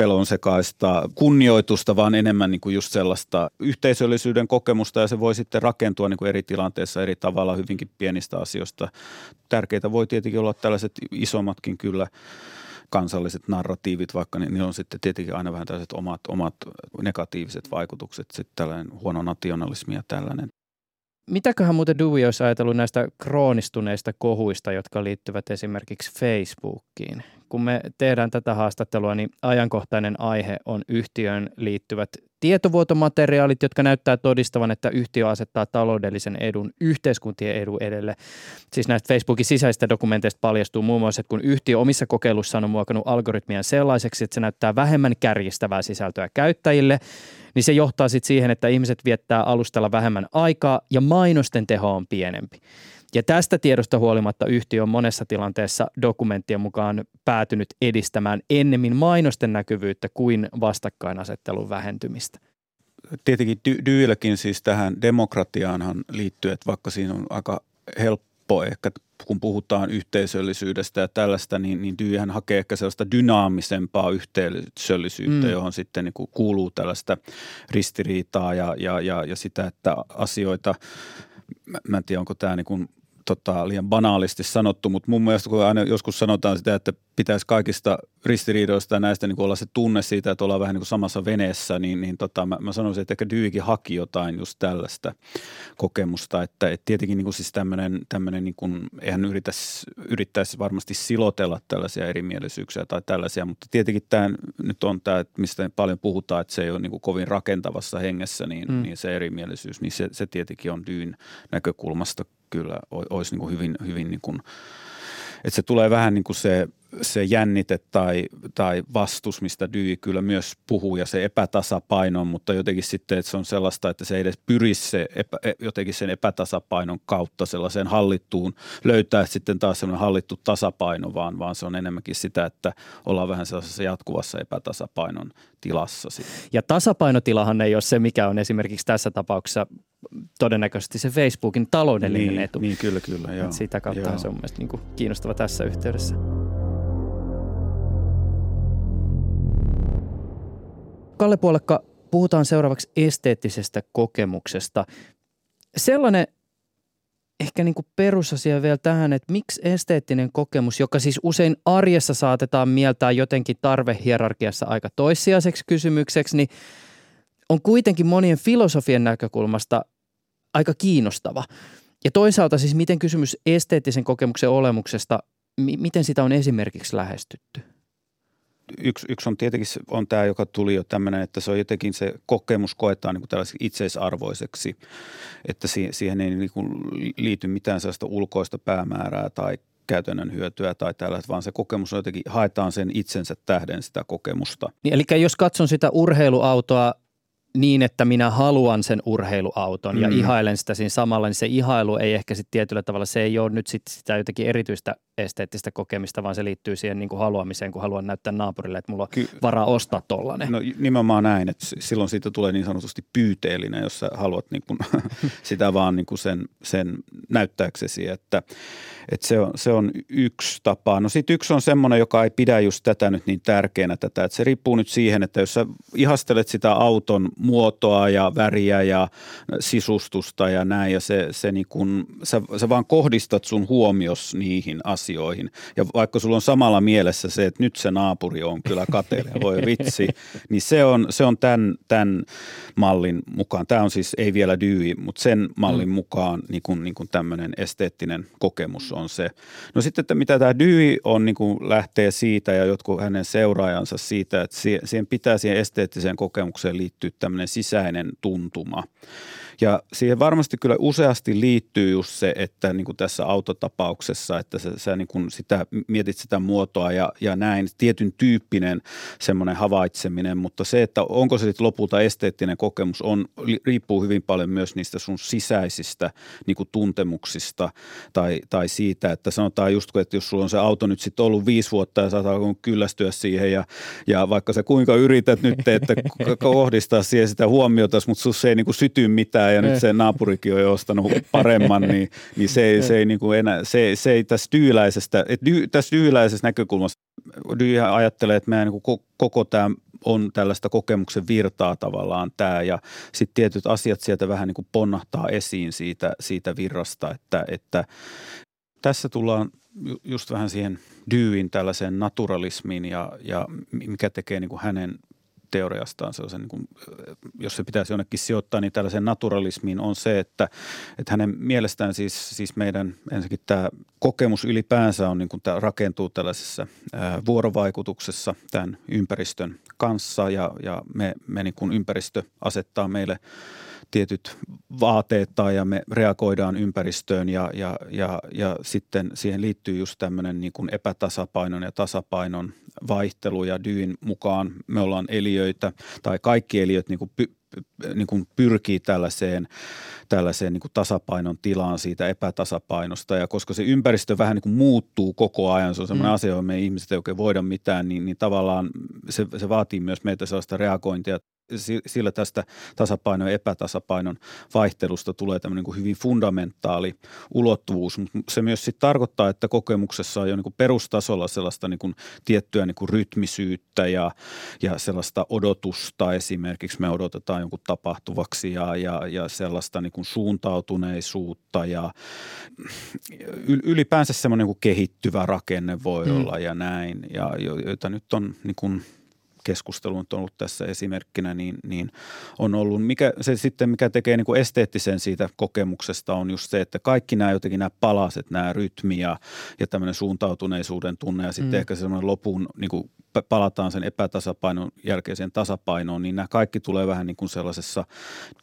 pelonsekaista kunnioitusta, vaan enemmän niin kuin just sellaista yhteisöllisyyden kokemusta ja se voi sitten rakentua niin kuin eri tilanteissa eri tavalla hyvinkin pienistä asioista. Tärkeitä voi tietenkin olla tällaiset isommatkin kyllä kansalliset narratiivit, vaikka niin, niin on sitten tietenkin aina vähän tällaiset omat, omat negatiiviset vaikutukset, sitten tällainen huono nationalismi ja tällainen. Mitäköhän muuten Dewey olisi ajatellut näistä kroonistuneista kohuista, jotka liittyvät esimerkiksi Facebookiin? Kun me tehdään tätä haastattelua, niin ajankohtainen aihe on yhtiön liittyvät tietovuotomateriaalit, jotka näyttää todistavan, että yhtiö asettaa taloudellisen edun yhteiskuntien edun edelle. Siis näistä Facebookin sisäisistä dokumenteista paljastuu muun muassa, että kun yhtiö omissa kokeilussaan on muokannut algoritmia sellaiseksi, että se näyttää vähemmän kärjistävää sisältöä käyttäjille, niin se johtaa sitten siihen, että ihmiset viettää alustalla vähemmän aikaa ja mainosten teho on pienempi. Ja tästä tiedosta huolimatta yhtiö on monessa tilanteessa dokumenttien mukaan päätynyt edistämään ennemmin mainosten näkyvyyttä kuin vastakkainasettelun vähentymistä. Tietenkin dy- Dyylläkin siis tähän demokratiaanhan liittyy, että vaikka siinä on aika helppo ehkä kun puhutaan yhteisöllisyydestä ja tällaista, niin, niin Dyyhän hakee ehkä sellaista dynaamisempaa yhteisöllisyyttä, mm. johon sitten niin kuin kuuluu tällaista ristiriitaa ja, ja, ja, ja sitä, että asioita, mä, mä en tiedä onko tämä niin kuin tota, liian banaalisti sanottu, mutta mun mielestä kun aina joskus sanotaan sitä, että pitäisi kaikista ristiriidoista ja näistä niin olla se tunne siitä, että ollaan vähän niin kuin samassa veneessä, niin, niin tota, mä, mä sanoisin, että ehkä Dyykin haki jotain just tällaista kokemusta, että et tietenkin niin kuin siis tämmöinen, tämmöinen niin kuin, eihän yrittäisi, yrittäisi varmasti silotella tällaisia erimielisyyksiä tai tällaisia, mutta tietenkin tämä nyt on tämä, mistä paljon puhutaan, että se ei ole niin kuin kovin rakentavassa hengessä, niin, mm. niin se erimielisyys, niin se, se tietenkin on Dyyn näkökulmasta kyllä olisi niin kuin hyvin, hyvin niin kuin, että se tulee vähän niin kuin se – se jännite tai, tai vastus, mistä Dyi kyllä myös puhuu ja se epätasapaino, mutta jotenkin sitten, että se on sellaista, että se ei edes pyri se epä, e, jotenkin sen epätasapainon kautta sellaiseen hallittuun, löytää sitten taas sellainen hallittu tasapaino, vaan, vaan se on enemmänkin sitä, että ollaan vähän sellaisessa jatkuvassa epätasapainon tilassa. Sitten. Ja tasapainotilahan ei ole se, mikä on esimerkiksi tässä tapauksessa todennäköisesti se Facebookin taloudellinen niin, etu. Niin, kyllä, kyllä. Joo. sitä kautta joo. se on mielestäni niin kiinnostava tässä yhteydessä. Kalle Puolekka, puhutaan seuraavaksi esteettisestä kokemuksesta. Sellainen ehkä niin kuin perusasia vielä tähän, että miksi esteettinen kokemus, joka siis usein arjessa saatetaan mieltää jotenkin tarvehierarkiassa aika toissijaiseksi kysymykseksi, niin on kuitenkin monien filosofien näkökulmasta aika kiinnostava. Ja toisaalta siis miten kysymys esteettisen kokemuksen olemuksesta, miten sitä on esimerkiksi lähestytty? Yksi, yksi on tietenkin on tämä, joka tuli jo tämmöinen, että se on jotenkin se kokemus koetaan niin kuin itseisarvoiseksi, että siihen, ei niin kuin liity mitään sellaista ulkoista päämäärää tai käytännön hyötyä tai tällaista, vaan se kokemus on jotenkin, haetaan sen itsensä tähden sitä kokemusta. Niin, eli jos katson sitä urheiluautoa niin, että minä haluan sen urheiluauton mm. ja ihailen sitä siinä samalla, niin se ihailu ei ehkä sitten tietyllä tavalla, se ei ole nyt sit sitä jotenkin erityistä esteettistä kokemista, vaan se liittyy siihen niin kuin haluamiseen, kun haluan näyttää naapurille, että mulla on Ky- varaa ostaa tollanen. No nimenomaan näin, että silloin siitä tulee niin sanotusti pyyteellinen, jos sä haluat niin kuin sitä vaan niin kuin sen, sen näyttääksesi, että, että se, on, se on yksi tapa. No sitten yksi on semmoinen, joka ei pidä just tätä nyt niin tärkeänä tätä, että se riippuu nyt siihen, että jos sä ihastelet sitä auton muotoa ja väriä ja sisustusta ja näin ja se, se niin kuin, sä, sä vaan kohdistat sun huomios niihin asioihin. Ja vaikka sulla on samalla mielessä se, että nyt se naapuri on kyllä kateellinen, voi vitsi, niin se on, se on tämän, tämän mallin mukaan. Tämä on siis ei vielä Dewey, mutta sen mallin mm. mukaan niin kuin, niin kuin tämmöinen esteettinen kokemus on se. No sitten, että mitä tämä Dewey on, niin kuin lähtee siitä ja jotkut hänen seuraajansa siitä, että siihen pitää siihen esteettiseen kokemukseen liittyä tämmöinen sisäinen tuntuma. Ja siihen varmasti kyllä useasti liittyy just se, että niin kuin tässä autotapauksessa, että sä, sä niin kuin sitä, mietit sitä muotoa ja, ja näin, tietyn tyyppinen semmoinen havaitseminen, mutta se, että onko se sitten lopulta esteettinen kokemus, on, riippuu hyvin paljon myös niistä sun sisäisistä niin kuin tuntemuksista tai, tai siitä, että sanotaan just, että jos sulla on se auto nyt sitten ollut viisi vuotta ja sä kyllästyä siihen ja, ja vaikka sä kuinka yrität nyt, että kohdistaa siihen sitä huomiota, mutta sus ei niin kuin syty mitään ja nyt se naapurikin on jo ostanut paremman, niin, niin se, ei, se, ei niin kuin enää, se, se ei tässä dyyläisestä, että dy, tässä dyyläisessä näkökulmassa Dy ajattelee, että meidän niin kuin koko tämä on tällaista kokemuksen virtaa tavallaan tämä ja sitten tietyt asiat sieltä vähän niin kuin ponnahtaa esiin siitä, siitä virrasta, että, että tässä tullaan just vähän siihen Dyin tällaiseen naturalismiin ja, ja mikä tekee niin kuin hänen teoriastaan sellaisen, niin kuin, jos se pitäisi jonnekin sijoittaa, niin tällaisen naturalismiin on se, että, että hänen mielestään siis, siis meidän ensinnäkin tämä kokemus ylipäänsä on niin kuin tämä rakentuu tällaisessa ää, vuorovaikutuksessa tämän ympäristön kanssa ja, ja me, me niin kuin ympäristö asettaa meille tietyt vaateet tai ja me reagoidaan ympäristöön ja, ja, ja, ja sitten siihen liittyy just tämmöinen niin kuin epätasapainon ja tasapainon vaihtelu ja Dyin mukaan me ollaan eliöitä tai kaikki eliöt niin kuin py, niin kuin pyrkii tällaiseen, tällaiseen niin kuin tasapainon tilaan siitä epätasapainosta. Ja koska se ympäristö vähän niin kuin muuttuu koko ajan, se on sellainen mm. asia, johon me ihmiset ei oikein voida mitään, niin, niin tavallaan se, se vaatii myös meitä sellaista reagointia sillä tästä tasapainon ja epätasapainon vaihtelusta tulee tämmöinen niin hyvin fundamentaali ulottuvuus, mutta se myös sitten tarkoittaa, että kokemuksessa on jo niin kuin perustasolla sellaista niin kuin tiettyä niin kuin rytmisyyttä ja, ja sellaista odotusta esimerkiksi me odotetaan jonkun tapahtuvaksi ja, ja, ja sellaista niin kuin suuntautuneisuutta ja ylipäänsä semmoinen niin kuin kehittyvä rakenne voi mm. olla ja näin, ja joita nyt on niin kuin – keskustelu on ollut tässä esimerkkinä, niin, niin on ollut, mikä, se sitten mikä tekee niin kuin esteettisen siitä kokemuksesta on just se, että kaikki nämä jotenkin nämä palaset, nämä rytmi ja, ja tämmöinen suuntautuneisuuden tunne ja sitten mm. ehkä semmoinen lopun niin kuin palataan sen epätasapainon jälkeiseen tasapainoon, niin nämä kaikki tulee vähän niin kuin sellaisessa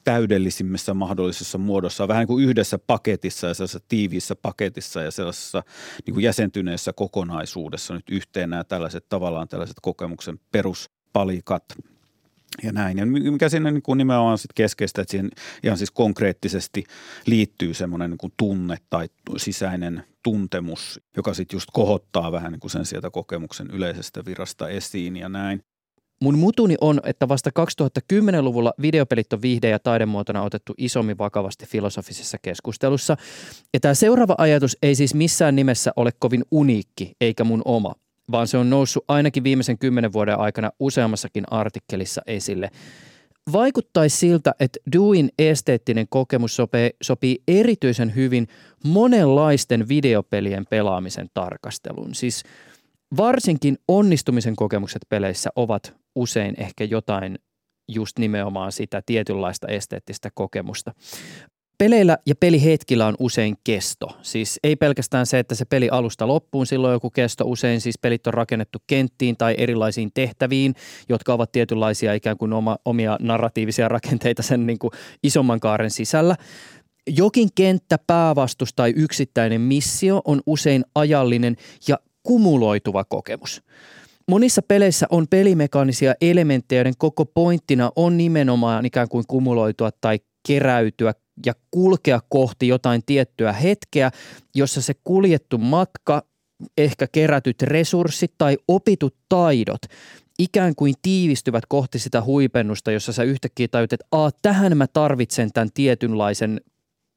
täydellisimmässä mahdollisessa muodossa, vähän niin kuin yhdessä paketissa ja sellaisessa tiiviissä paketissa ja sellaisessa niin kuin jäsentyneessä kokonaisuudessa nyt yhteen nämä tällaiset tavallaan tällaiset kokemuksen peruspalikat ja näin. Ja mikä siinä niin kuin nimenomaan sit keskeistä, että siihen ihan siis konkreettisesti liittyy semmoinen niin tunne tai sisäinen tuntemus, joka sitten just kohottaa vähän niin kuin sen sieltä kokemuksen yleisestä virasta esiin ja näin. Mun mutuni on, että vasta 2010-luvulla videopelit on viihde- ja taidemuotona otettu isommin vakavasti filosofisessa keskustelussa. Ja tämä seuraava ajatus ei siis missään nimessä ole kovin uniikki, eikä mun oma, vaan se on noussut ainakin viimeisen kymmenen vuoden aikana useammassakin artikkelissa esille. Vaikuttaisi siltä, että Duin esteettinen kokemus sopii, sopii erityisen hyvin monenlaisten videopelien pelaamisen tarkasteluun. Siis varsinkin onnistumisen kokemukset peleissä ovat usein ehkä jotain just nimenomaan sitä tietynlaista esteettistä kokemusta. Peleillä ja pelihetkillä on usein kesto. Siis ei pelkästään se, että se peli alusta loppuun, silloin joku kesto. Usein siis pelit on rakennettu kenttiin tai erilaisiin tehtäviin, jotka ovat tietynlaisia ikään kuin oma, omia narratiivisia rakenteita sen niin kuin isomman kaaren sisällä. Jokin kenttä, päävastus tai yksittäinen missio on usein ajallinen ja kumuloituva kokemus. Monissa peleissä on pelimekaanisia elementtejä, joiden koko pointtina on nimenomaan ikään kuin kumuloitua tai keräytyä ja kulkea kohti jotain tiettyä hetkeä, jossa se kuljettu matka, ehkä kerätyt resurssit tai opitut taidot ikään kuin tiivistyvät kohti sitä huipennusta, jossa sä yhtäkkiä tajut, että Aa, tähän mä tarvitsen tämän tietynlaisen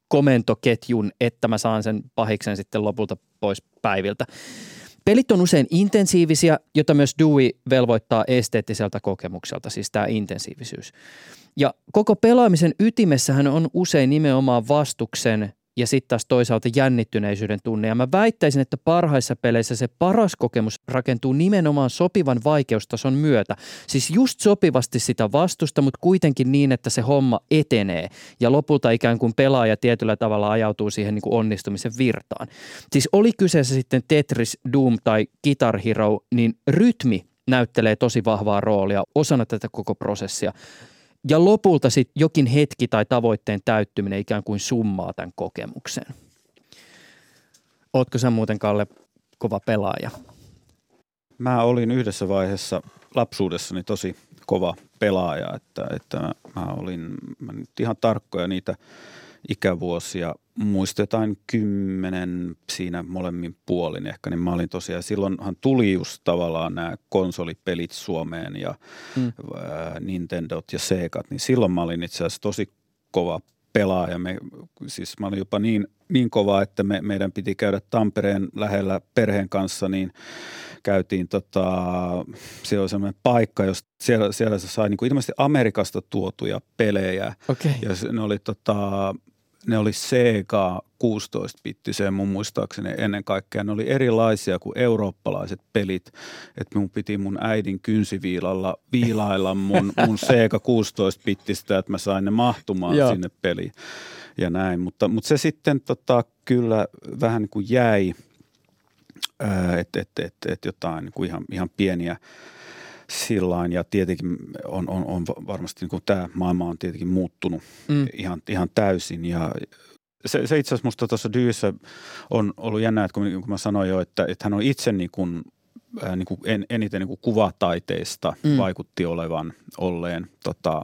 komentoketjun, että mä saan sen pahiksen sitten lopulta pois päiviltä. Pelit on usein intensiivisiä, jota myös Dewey velvoittaa esteettiseltä kokemukselta, siis tämä intensiivisyys. Ja koko pelaamisen ytimessähän on usein nimenomaan vastuksen ja sitten taas toisaalta jännittyneisyyden tunne. Ja mä väittäisin, että parhaissa peleissä se paras kokemus rakentuu nimenomaan sopivan vaikeustason myötä. Siis just sopivasti sitä vastusta, mutta kuitenkin niin, että se homma etenee. Ja lopulta ikään kuin pelaaja tietyllä tavalla ajautuu siihen niin kuin onnistumisen virtaan. Siis oli kyseessä sitten Tetris, Doom tai Guitar Hero, niin rytmi näyttelee tosi vahvaa roolia osana tätä koko prosessia. Ja lopulta sitten jokin hetki tai tavoitteen täyttyminen ikään kuin summaa tämän kokemuksen. Ootko sä muuten, Kalle, kova pelaaja? Mä olin yhdessä vaiheessa lapsuudessani tosi kova pelaaja, että, että mä, olin mä nyt ihan tarkkoja niitä ikävuosia muistetaan kymmenen siinä molemmin puolin ehkä, niin mä olin tosiaan, silloinhan tuli just tavallaan nämä konsolipelit Suomeen ja mm. Nintendot ja Segat, niin silloin mä olin itse asiassa tosi kova pelaaja. Me, siis mä olin jopa niin, niin kova, että me, meidän piti käydä Tampereen lähellä perheen kanssa, niin käytiin tota, siellä oli sellainen paikka, jos siellä, siellä se sai niin kuin ilmeisesti Amerikasta tuotuja pelejä. Okay. Ja ne oli tota, ne oli Sega 16-bittiseen mun muistaakseni ennen kaikkea. Ne oli erilaisia kuin eurooppalaiset pelit. Että mun piti mun äidin kynsiviilalla viilailla mun, mun Sega 16-bittistä, että mä sain ne mahtumaan sinne peliin ja näin. Mutta, mutta se sitten tota, kyllä vähän niin kuin jäi, että et, et, et jotain niin kuin ihan, ihan pieniä – sillain ja tietenkin on, on, on varmasti niin tämä maailma on tietenkin muuttunut mm. ihan, ihan täysin ja se, se itse asiassa musta tuossa Dyyssä on ollut jännä, että kun, kun mä sanoin jo, että, että hän on itse niin kuin, äh, niin kuin en, eniten niin kuin kuvataiteista mm. vaikutti olevan olleen tota,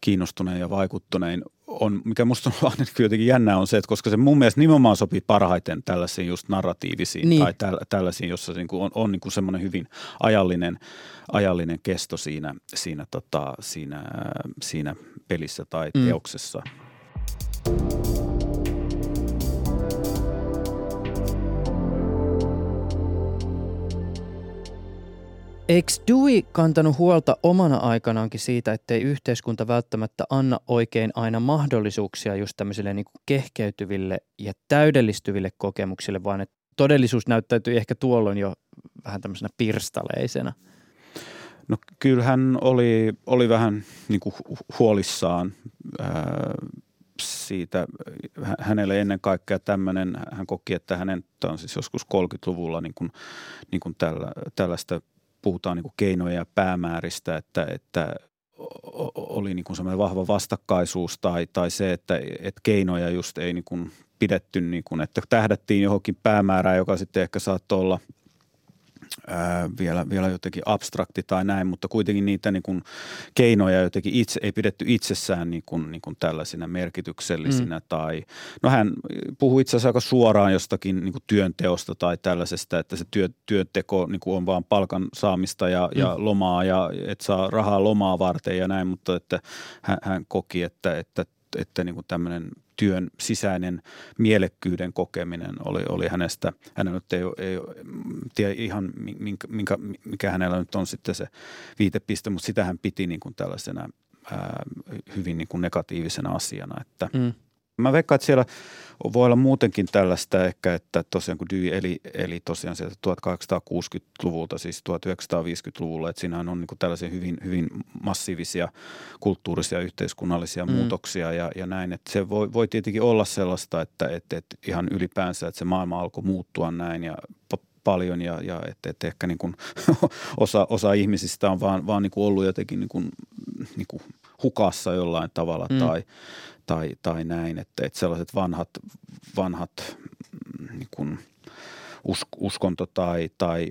kiinnostuneen ja vaikuttunein on, mikä musta on aina jotenkin jännää on se, että koska se mun mielestä nimenomaan sopii parhaiten tällaisiin just narratiivisiin niin. tai täl, tällaisiin, jossa niin kuin on, on niin kuin semmoinen hyvin ajallinen, ajallinen kesto siinä, siinä, tota, siinä, siinä pelissä tai mm. teoksessa. Eikö Dewey kantanut huolta omana aikanaankin siitä, ettei yhteiskunta välttämättä anna oikein aina mahdollisuuksia just tämmöisille niin kuin kehkeytyville ja täydellistyville kokemuksille, vaan että todellisuus näyttäytyi ehkä tuolloin jo vähän tämmöisenä pirstaleisena? No kyllähän oli, oli vähän niin kuin huolissaan ää, siitä. Hänelle ennen kaikkea tämmöinen, hän koki, että hänen, tämä on siis joskus 30-luvulla niin kuin, niin kuin tällä, tällaista – puhutaan niin keinoja ja päämääristä, että, että oli niin kuin semmoinen vahva vastakkaisuus tai, tai se, että, että keinoja just ei niin kuin pidetty, niin kuin, että tähdättiin johonkin päämäärään, joka sitten ehkä saattoi olla – ää, vielä, vielä jotenkin abstrakti tai näin, mutta kuitenkin niitä niin kuin keinoja jotenkin itse, ei pidetty itsessään niin kuin, niin kuin tällaisina merkityksellisinä. Mm. Tai, no hän puhui itse asiassa aika suoraan jostakin niin kuin työnteosta tai tällaisesta, että se työ, työnteko niin kuin on vaan palkan saamista ja, mm. ja lomaa ja että saa rahaa lomaa varten ja näin, mutta että hän, hän koki, että, että että niin kuin tämmöinen työn sisäinen mielekkyyden kokeminen oli, oli hänestä, hänellä nyt ei, ei tiedä ihan minkä, minkä, mikä hänellä nyt on sitten se viitepiste, mutta sitä hän piti niin kuin tällaisena ää, hyvin niin kuin negatiivisena asiana, että mm. Mä veikkaan, että siellä voi olla muutenkin tällaista ehkä, että tosiaan kun Dewey eli, eli tosiaan sieltä 1860-luvulta, siis 1950-luvulla, että siinä on niin kuin tällaisia hyvin, hyvin massiivisia kulttuurisia ja yhteiskunnallisia mm. muutoksia ja, ja näin. Että se voi, voi tietenkin olla sellaista, että, että, että ihan ylipäänsä, että se maailma alkoi muuttua näin ja paljon ja, ja että, että ehkä niin kuin osa, osa ihmisistä on vaan, vaan niin kuin ollut jotenkin niin kuin, niin kuin hukassa jollain tavalla mm. tai, tai, tai näin, että, että sellaiset vanhat, vanhat mm, niin kuin usk, uskonto tai, tai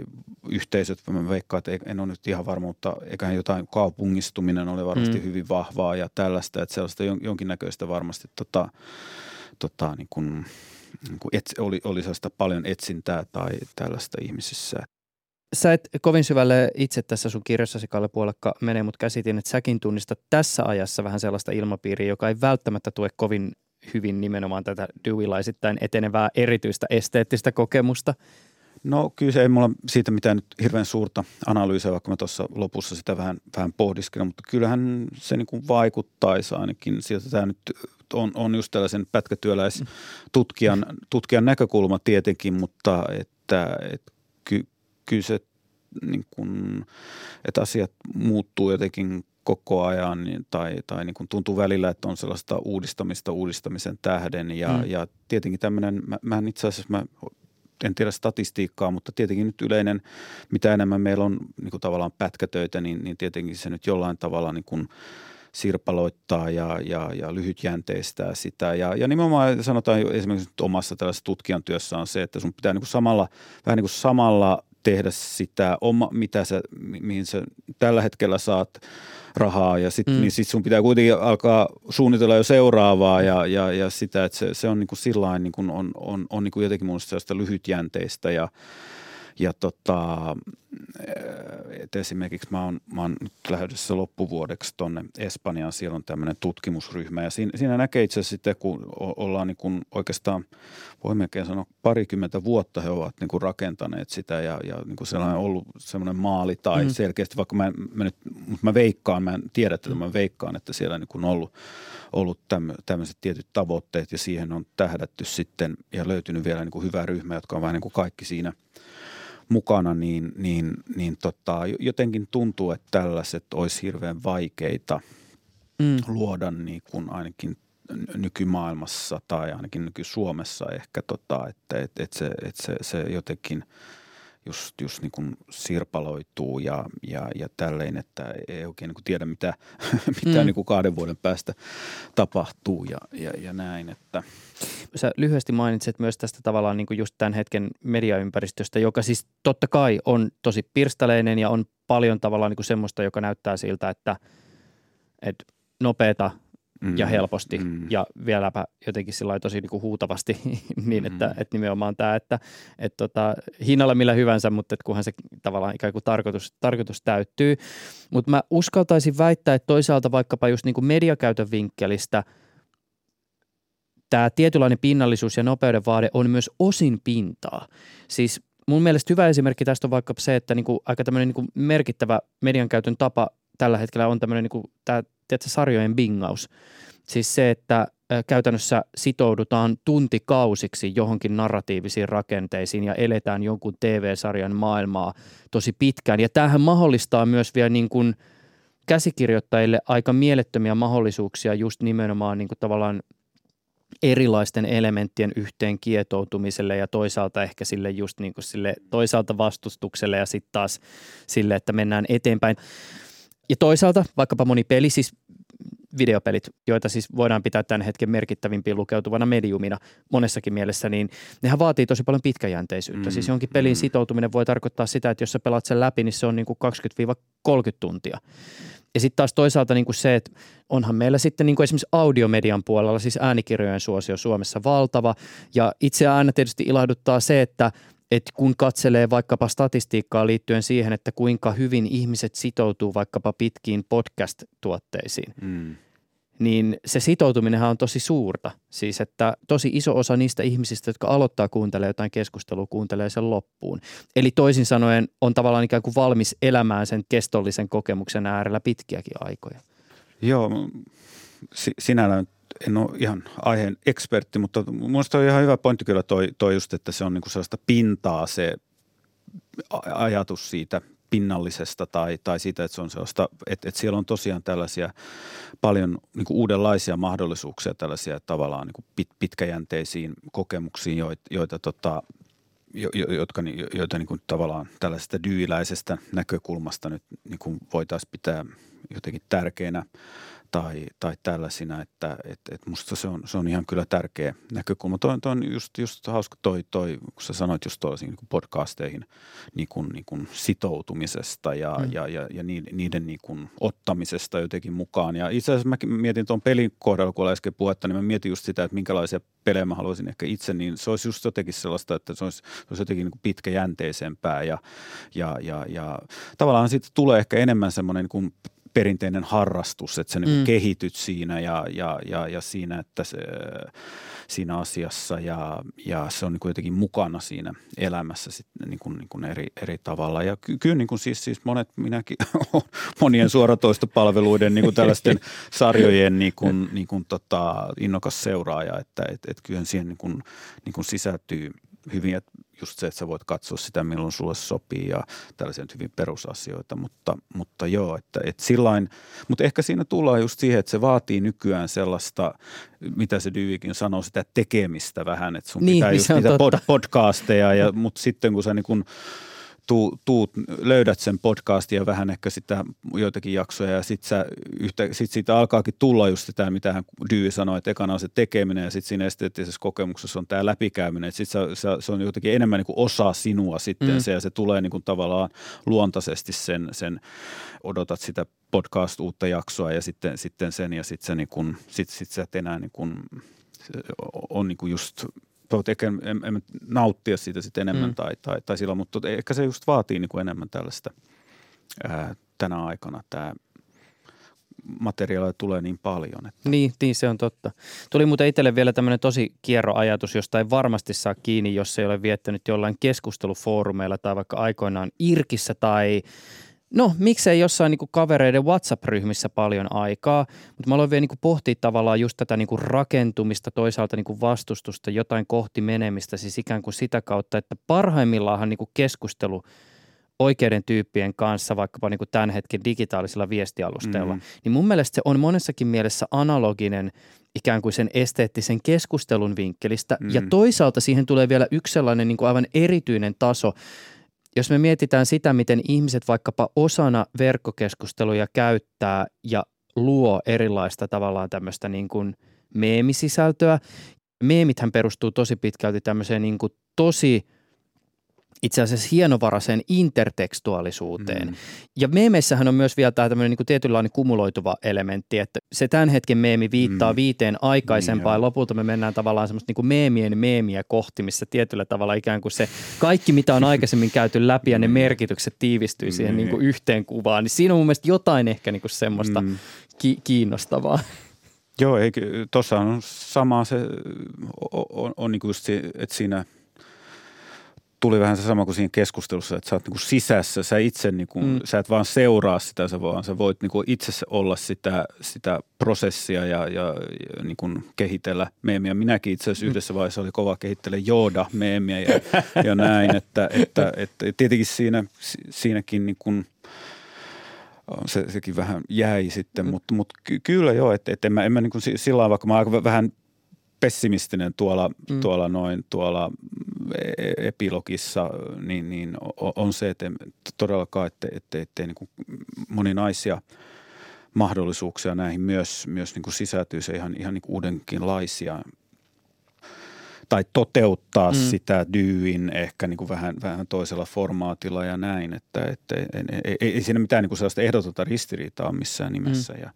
yhteisöt, mä veikkaan, että en ole nyt ihan varma, mutta eiköhän jotain kaupungistuminen ole varmasti mm. hyvin vahvaa ja tällaista, että sellaista jonkinnäköistä varmasti tota, tota, niin kuin, niin kuin et, oli, oli sellaista paljon etsintää tai tällaista ihmisissä. Sä et kovin syvälle itse tässä sun kirjassasi, Kalle Puolakka, mene, mutta käsitin, että säkin tunnistat tässä ajassa vähän sellaista ilmapiiriä, joka ei välttämättä tue kovin hyvin nimenomaan tätä Deweyilaisittain etenevää erityistä esteettistä kokemusta. No kyllä se ei mulla siitä mitään nyt hirveän suurta analyysiä, vaikka mä tuossa lopussa sitä vähän, vähän pohdiskelin, mutta kyllähän se niin kuin vaikuttaisi ainakin sieltä tämä nyt on, on just tällaisen pätkätyöläistutkijan tutkijan näkökulma tietenkin, mutta että, että ky, kyllä se, niin kuin, että asiat muuttuu jotenkin koko ajan niin, tai, tai niin kuin tuntuu välillä, että on sellaista uudistamista uudistamisen tähden ja, mm. ja tietenkin tämmöinen, mä, mä itse asiassa mä en tiedä statistiikkaa, mutta tietenkin nyt yleinen, mitä enemmän meillä on niin kuin tavallaan pätkätöitä, niin, niin tietenkin se nyt jollain tavalla niin kuin sirpaloittaa ja, ja, ja lyhytjänteistää sitä. Ja, ja nimenomaan sanotaan jo esimerkiksi omassa tällaisessa tutkijan työssä on se, että sun pitää niin kuin samalla, vähän niin kuin samalla tehdä sitä, oma, mitä sä, mihin sä tällä hetkellä saat rahaa ja sitten mm. niin sit sun pitää kuitenkin alkaa suunnitella jo seuraavaa ja, ja, ja sitä, että se, se on niin kuin sillain niin kuin on, on, on niin kuin jotenkin mun sellaista lyhytjänteistä ja, ja tota, et esimerkiksi mä oon, mä oon nyt lähdössä loppuvuodeksi tuonne Espanjaan, siellä on tämmöinen tutkimusryhmä ja siinä, siinä näkee itse asiassa sitten, kun ollaan niin kuin oikeastaan, voi melkein sanoa parikymmentä vuotta he ovat niin kuin rakentaneet sitä ja, ja niin kuin sellainen ollut semmoinen maali tai mm. selkeästi, vaikka mä, mä nyt, mutta mä veikkaan, mä en tiedä, että mä veikkaan, että siellä niin kuin on ollut, ollut tämmöiset tietyt tavoitteet ja siihen on tähdätty sitten ja löytynyt vielä niin kuin hyvä ryhmä, jotka on vähän niin kuin kaikki siinä – mukana, niin, niin, niin tota, jotenkin tuntuu, että tällaiset olisi hirveän vaikeita mm. luoda niin kuin ainakin nykymaailmassa tai ainakin nyky-Suomessa ehkä, tota, että et, et se, et se, se jotenkin – just, just niin kuin sirpaloituu ja, ja, ja tälleen, että ei oikein niin kuin tiedä, mitä, mitä mm. niin kuin kahden vuoden päästä tapahtuu ja, ja, ja näin. Että. Sä lyhyesti mainitsit myös tästä tavallaan niin kuin just tämän hetken mediaympäristöstä, joka siis totta kai on tosi pirstaleinen ja on paljon tavallaan niin kuin semmoista, joka näyttää siltä, että, että nopeata mm. ja helposti mm. ja vieläpä jotenkin sillä tosi niin kuin huutavasti niin, että, mm. että nimenomaan tämä, että, että tota, hinnalla millä hyvänsä, mutta että kunhan se tavallaan ikään kuin tarkoitus, tarkoitus täyttyy. Mutta mä uskaltaisin väittää, että toisaalta vaikkapa just niin kuin mediakäytön vinkkelistä tämä tietynlainen pinnallisuus ja nopeuden vaade on myös osin pintaa. Siis mun mielestä hyvä esimerkki tästä on vaikka se, että niin kuin aika tämmöinen niin kuin merkittävä median käytön tapa tällä hetkellä on tämmöinen niin kuin tämä tiedätkö, sarjojen bingaus. Siis se, että käytännössä sitoudutaan tuntikausiksi johonkin narratiivisiin rakenteisiin ja eletään jonkun TV-sarjan maailmaa tosi pitkään. Ja tämähän mahdollistaa myös vielä niin kuin käsikirjoittajille aika mielettömiä mahdollisuuksia just nimenomaan niin kuin tavallaan erilaisten elementtien yhteen kietoutumiselle ja toisaalta ehkä sille just niin kuin sille toisaalta vastustukselle ja sitten taas sille, että mennään eteenpäin. Ja toisaalta vaikkapa moni peli, siis videopelit, joita siis voidaan pitää tämän hetken merkittävimpiin lukeutuvana mediumina monessakin mielessä, niin nehän vaatii tosi paljon pitkäjänteisyyttä. Mm, siis jonkin pelin mm. sitoutuminen voi tarkoittaa sitä, että jos sä pelaat sen läpi, niin se on niin kuin 20-30 tuntia. Ja sitten taas toisaalta niin kuin se, että onhan meillä sitten niin kuin esimerkiksi audiomedian puolella, siis äänikirjojen suosio Suomessa valtava. Ja itse aina tietysti ilahduttaa se, että – että kun katselee vaikkapa statistiikkaa liittyen siihen, että kuinka hyvin ihmiset sitoutuu vaikkapa pitkiin podcast-tuotteisiin, mm. niin se sitoutuminenhan on tosi suurta. Siis että tosi iso osa niistä ihmisistä, jotka aloittaa kuuntelemaan jotain keskustelua, kuuntelee sen loppuun. Eli toisin sanoen on tavallaan ikään kuin valmis elämään sen kestollisen kokemuksen äärellä pitkiäkin aikoja. Joo, sinällään en ole ihan aiheen ekspertti, mutta minusta on ihan hyvä pointti kyllä toi, toi just, että se on niinku sellaista pintaa se ajatus siitä pinnallisesta tai, tai siitä, että se on sellaista, että, että siellä on tosiaan tällaisia paljon niin kuin uudenlaisia mahdollisuuksia tällaisia tavallaan niin kuin pit, pitkäjänteisiin kokemuksiin, joita, joita tota, jo, jotka, joita niin kuin tavallaan tällaisesta dyyläisestä näkökulmasta nyt niin kuin voitaisiin pitää jotenkin tärkeänä tai, tai tällaisina, että et, et musta se on, se on ihan kyllä tärkeä näkökulma. Toi, toi on just, just hauska toi, toi, kun sä sanoit just tuollaisiin niin podcasteihin niin kuin, niin kuin sitoutumisesta ja, mm. ja, ja, ja niiden, niiden niin kuin ottamisesta jotenkin mukaan. Ja itse asiassa mä mietin tuon pelin kohdalla, kun äsken puhetta, niin mä mietin just sitä, että minkälaisia pelejä mä haluaisin ehkä itse, niin se olisi just jotenkin sellaista, että se olisi, se olisi jotenkin niin kuin pitkäjänteisempää ja, ja, ja, ja tavallaan siitä tulee ehkä enemmän semmoinen niin kuin perinteinen harrastus, että sä niin mm. kehityt siinä ja, ja, ja, ja siinä, että se, siinä asiassa ja, ja se on niin kuin jotenkin mukana siinä elämässä sit niin kuin, niin kuin eri, eri tavalla. Ja ky, kyllä niin kuin siis, siis monet, minäkin monien suoratoistopalveluiden niin kuin tällaisten sarjojen niin kuin, niin kuin tota, innokas seuraaja, että et, et kyllä siihen niin kuin, niin kuin sisältyy hyvin, että just se, että sä voit katsoa sitä, milloin sulle sopii ja tällaisia hyvin perusasioita, mutta, mutta joo, että, että sillain, mutta ehkä siinä tullaan just siihen, että se vaatii nykyään sellaista, mitä se Dyyvikin sanoo, sitä tekemistä vähän, että sun niin, pitää niin just niitä pod, podcasteja, ja, mutta sitten kun sä niin kun tuu, tuut, löydät sen podcastin ja vähän ehkä sitä joitakin jaksoja ja sitten sit siitä alkaakin tulla just sitä, mitä hän Dyy sanoi, että ekana on se tekeminen ja sitten siinä esteettisessä kokemuksessa on tämä läpikäyminen, sitten se, se, on jotenkin enemmän niin kuin osa sinua sitten mm. se ja se tulee niin kuin tavallaan luontaisesti sen, sen odotat sitä podcast uutta jaksoa ja sitten, sitten sen ja sitten niin kuin, sit, sit sä et enää niin kuin, on niin kuin just voit ehkä en, en, nauttia siitä sitten enemmän mm. tai, tai, tai silloin, mutta ehkä se just vaatii niin kuin enemmän tällaista ää, tänä aikana tämä materiaalia tulee niin paljon. Että. Niin, niin, se on totta. Tuli muuten itselle vielä tämmöinen tosi kierro ajatus, josta ei varmasti saa kiinni, jos ei ole viettänyt jollain keskustelufoorumeilla tai vaikka aikoinaan Irkissä tai No, miksei jossain niin kavereiden WhatsApp-ryhmissä paljon aikaa, mutta mä aloin vielä niin pohtia tavallaan just tätä niin rakentumista, toisaalta niin vastustusta, jotain kohti menemistä, siis ikään kuin sitä kautta, että parhaimmillaan niin keskustelu oikeiden tyyppien kanssa vaikkapa niin tämän hetken digitaalisilla viestialusteilla, mm. niin mun mielestä se on monessakin mielessä analoginen ikään kuin sen esteettisen keskustelun vinkkelistä. Mm. Ja toisaalta siihen tulee vielä yksi sellainen niin kuin aivan erityinen taso, jos me mietitään sitä, miten ihmiset vaikkapa osana verkkokeskusteluja käyttää ja luo erilaista tavallaan tämmöistä niin kuin meemisisältöä. Meemithän perustuu tosi pitkälti tämmöiseen niin kuin tosi – itse asiassa hienovaraiseen intertekstuaalisuuteen. Mm. Ja meemeissähän on myös vielä tämä tämmöinen niin kuin tietynlainen kumuloituva elementti, että se tämän hetken meemi viittaa mm. viiteen aikaisempaan, niin, ja lopulta me mennään tavallaan semmoista niin kuin meemien meemiä kohti, missä tietyllä tavalla ikään kuin se kaikki, mitä on aikaisemmin käyty läpi ja ne mm. merkitykset tiivistyy mm. siihen niin kuin yhteen kuvaan, niin siinä on mun mielestä jotain ehkä niin kuin semmoista mm. ki- kiinnostavaa. Joo, tuossa on sama se, on, on, on niin kuin just se, että siinä – tuli vähän se sama kuin siinä keskustelussa, että sä oot niin kuin sisässä, sä itse, niin kuin, mm. sä et vaan seuraa sitä, sä vaan sä voit niin kuin itse olla sitä, sitä prosessia ja, ja, ja niin kuin kehitellä meemiä. Minäkin itse asiassa mm. yhdessä vaiheessa oli kova kehittele jooda meemiä ja, ja näin, että, että, että, että tietenkin siinä, siinäkin niin kuin, se, sekin vähän jäi sitten, mm. mutta, mutta kyllä joo, että, että en mä, en mä niin kuin sillä vaikka mä vähän pessimistinen tuolla, mm. tuolla noin tuolla epilogissa, niin, niin on se, että todellakaan, että, että, että niin moninaisia mahdollisuuksia näihin myös, myös niin kuin sisältyy. Se ihan, ihan niin uudenkinlaisia tai toteuttaa mm. sitä dyyin ehkä niin kuin vähän, vähän toisella formaatilla ja näin, että, että ei, ei, ei siinä mitään niin kuin sellaista ehdotonta ristiriitaa missään nimessä mm. ja,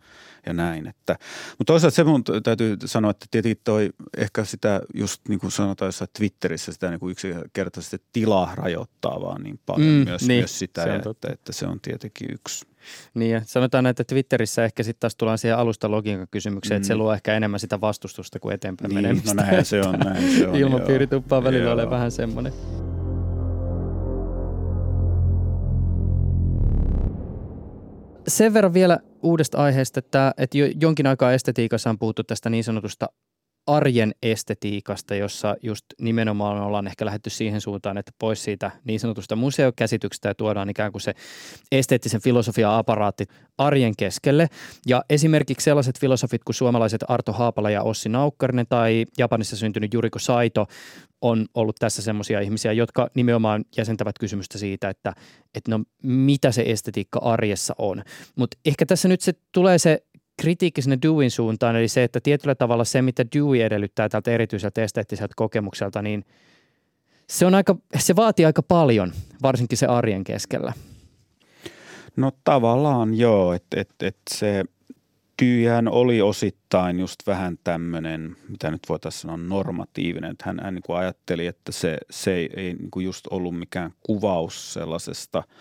ja näin. Että, mutta toisaalta se mun täytyy sanoa, että tietenkin toi ehkä sitä just niin kuin sanotaan jossain Twitterissä sitä niin kuin yksinkertaisesti tilaa rajoittaa vaan niin paljon mm, myös, niin, myös sitä, että, että se on tietenkin yksi – niin ja sanotaan, että Twitterissä ehkä sitten taas tullaan siihen alusta logiikan kysymykseen, mm. että se mm. luo ehkä enemmän sitä vastustusta kuin eteenpäin niin, menemistä. No näin se on, näin se on. Ilmapiiri tuppaa välillä olemaan vähän semmoinen. Sen verran vielä uudesta aiheesta, että, että jo, jonkin aikaa estetiikassa on puhuttu tästä niin sanotusta arjen estetiikasta, jossa just nimenomaan ollaan ehkä lähdetty siihen suuntaan, että pois siitä niin sanotusta museokäsityksestä ja tuodaan ikään kuin se esteettisen filosofia-aparaatti arjen keskelle. Ja esimerkiksi sellaiset filosofit kuin suomalaiset Arto Haapala ja Ossi Naukkarinen tai Japanissa syntynyt Juriko Saito on ollut tässä semmoisia ihmisiä, jotka nimenomaan jäsentävät kysymystä siitä, että, että no mitä se estetiikka arjessa on. Mutta ehkä tässä nyt se tulee se kritiikki sinne Dewin suuntaan, eli se, että tietyllä tavalla se, mitä Dewey edellyttää tältä erityiseltä esteettiseltä kokemukselta, niin se, on aika, se vaatii aika paljon, varsinkin se arjen keskellä. No tavallaan joo, että et, et se Deweyhän oli osittain just vähän tämmöinen, mitä nyt voitaisiin sanoa, normatiivinen. Että hän, hän niin kuin ajatteli, että se, se ei, ei niin kuin just ollut mikään kuvaus sellaisesta –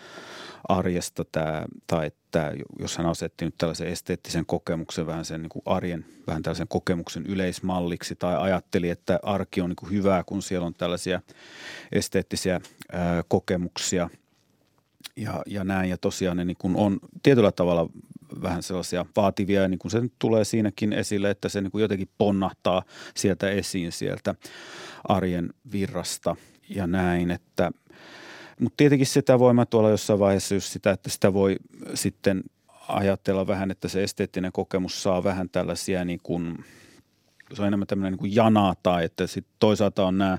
arjesta tämä, tai että jos hän asetti nyt tällaisen esteettisen kokemuksen vähän sen niin kuin arjen, vähän tällaisen kokemuksen yleismalliksi tai ajatteli, että arki on niin kuin hyvää, kun siellä on tällaisia esteettisiä ää, kokemuksia ja, ja näin. Ja tosiaan ne niin kuin on tietyllä tavalla vähän sellaisia vaativia ja niin kuin se nyt tulee siinäkin esille, että se niin kuin jotenkin ponnahtaa sieltä esiin sieltä arjen virrasta ja näin, että – mutta tietenkin sitä voi mä tuolla jossain vaiheessa just sitä, että sitä voi sitten ajatella vähän, että se esteettinen kokemus saa vähän tällaisia niin kuin, se on enemmän tämmöinen niin jana tai että sitten toisaalta on nämä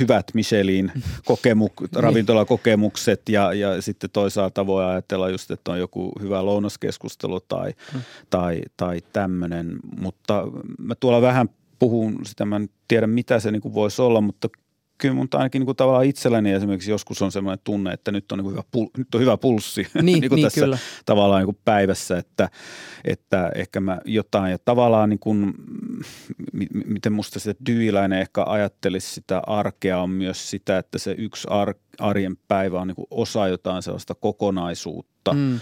hyvät Michelin kokemuk, niin. ravintolakokemukset ja, ja sitten toisaalta voi ajatella just, että on joku hyvä lounaskeskustelu tai, mm. tai, tai tämmöinen, mutta mä tuolla vähän puhun sitä, mä en tiedä mitä se niin voisi olla, mutta kyllä mun ainakin niin kuin tavallaan itselläni esimerkiksi joskus on sellainen tunne, että nyt on, niin kuin hyvä, pul- nyt on hyvä pulssi. Niin, niin kuin niin, tässä kyllä. tavallaan niin kuin päivässä, että, että ehkä mä jotain ja tavallaan niin kuin, m- miten musta se dyyläinen ehkä ajattelisi sitä arkea on myös sitä, että se yksi ar- arjen päivä on niin kuin osa jotain sellaista kokonaisuutta, mm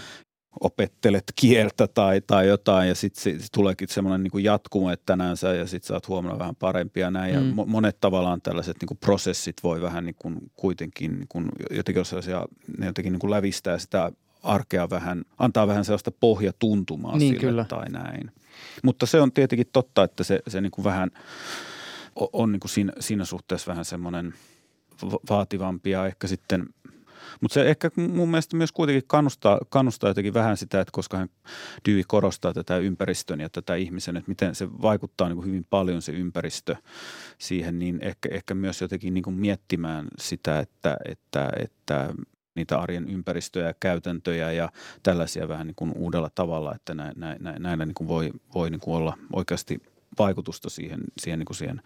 opettelet kieltä tai, tai jotain ja sitten sit, sit tuleekin semmoinen niin jatkumo, että tänään sä ja sitten saat huomenna vähän parempia näin mm. ja monet tavallaan tällaiset niin kuin prosessit voi vähän niin kuin kuitenkin niin kuin jotenkin sellaisia, ne jotenkin niin kuin lävistää sitä arkea vähän, antaa vähän sellaista pohjatuntumaa niin, sille kyllä. tai näin. Mutta se on tietenkin totta, että se, se niin kuin vähän on niin kuin siinä, siinä suhteessa vähän semmoinen vaativampi ja ehkä sitten – mutta se ehkä mun mielestä myös kuitenkin kannustaa, kannustaa jotenkin vähän sitä, että koska hän Dewey korostaa tätä ympäristön ja tätä ihmisen, että miten se vaikuttaa niin kuin hyvin paljon se ympäristö siihen, niin ehkä, ehkä myös jotenkin niin kuin miettimään sitä, että, että, että niitä arjen ympäristöjä ja käytäntöjä ja tällaisia vähän niin kuin uudella tavalla, että näillä, näillä niin kuin voi, voi niin kuin olla oikeasti vaikutusta siihen, siihen, niin kuin siihen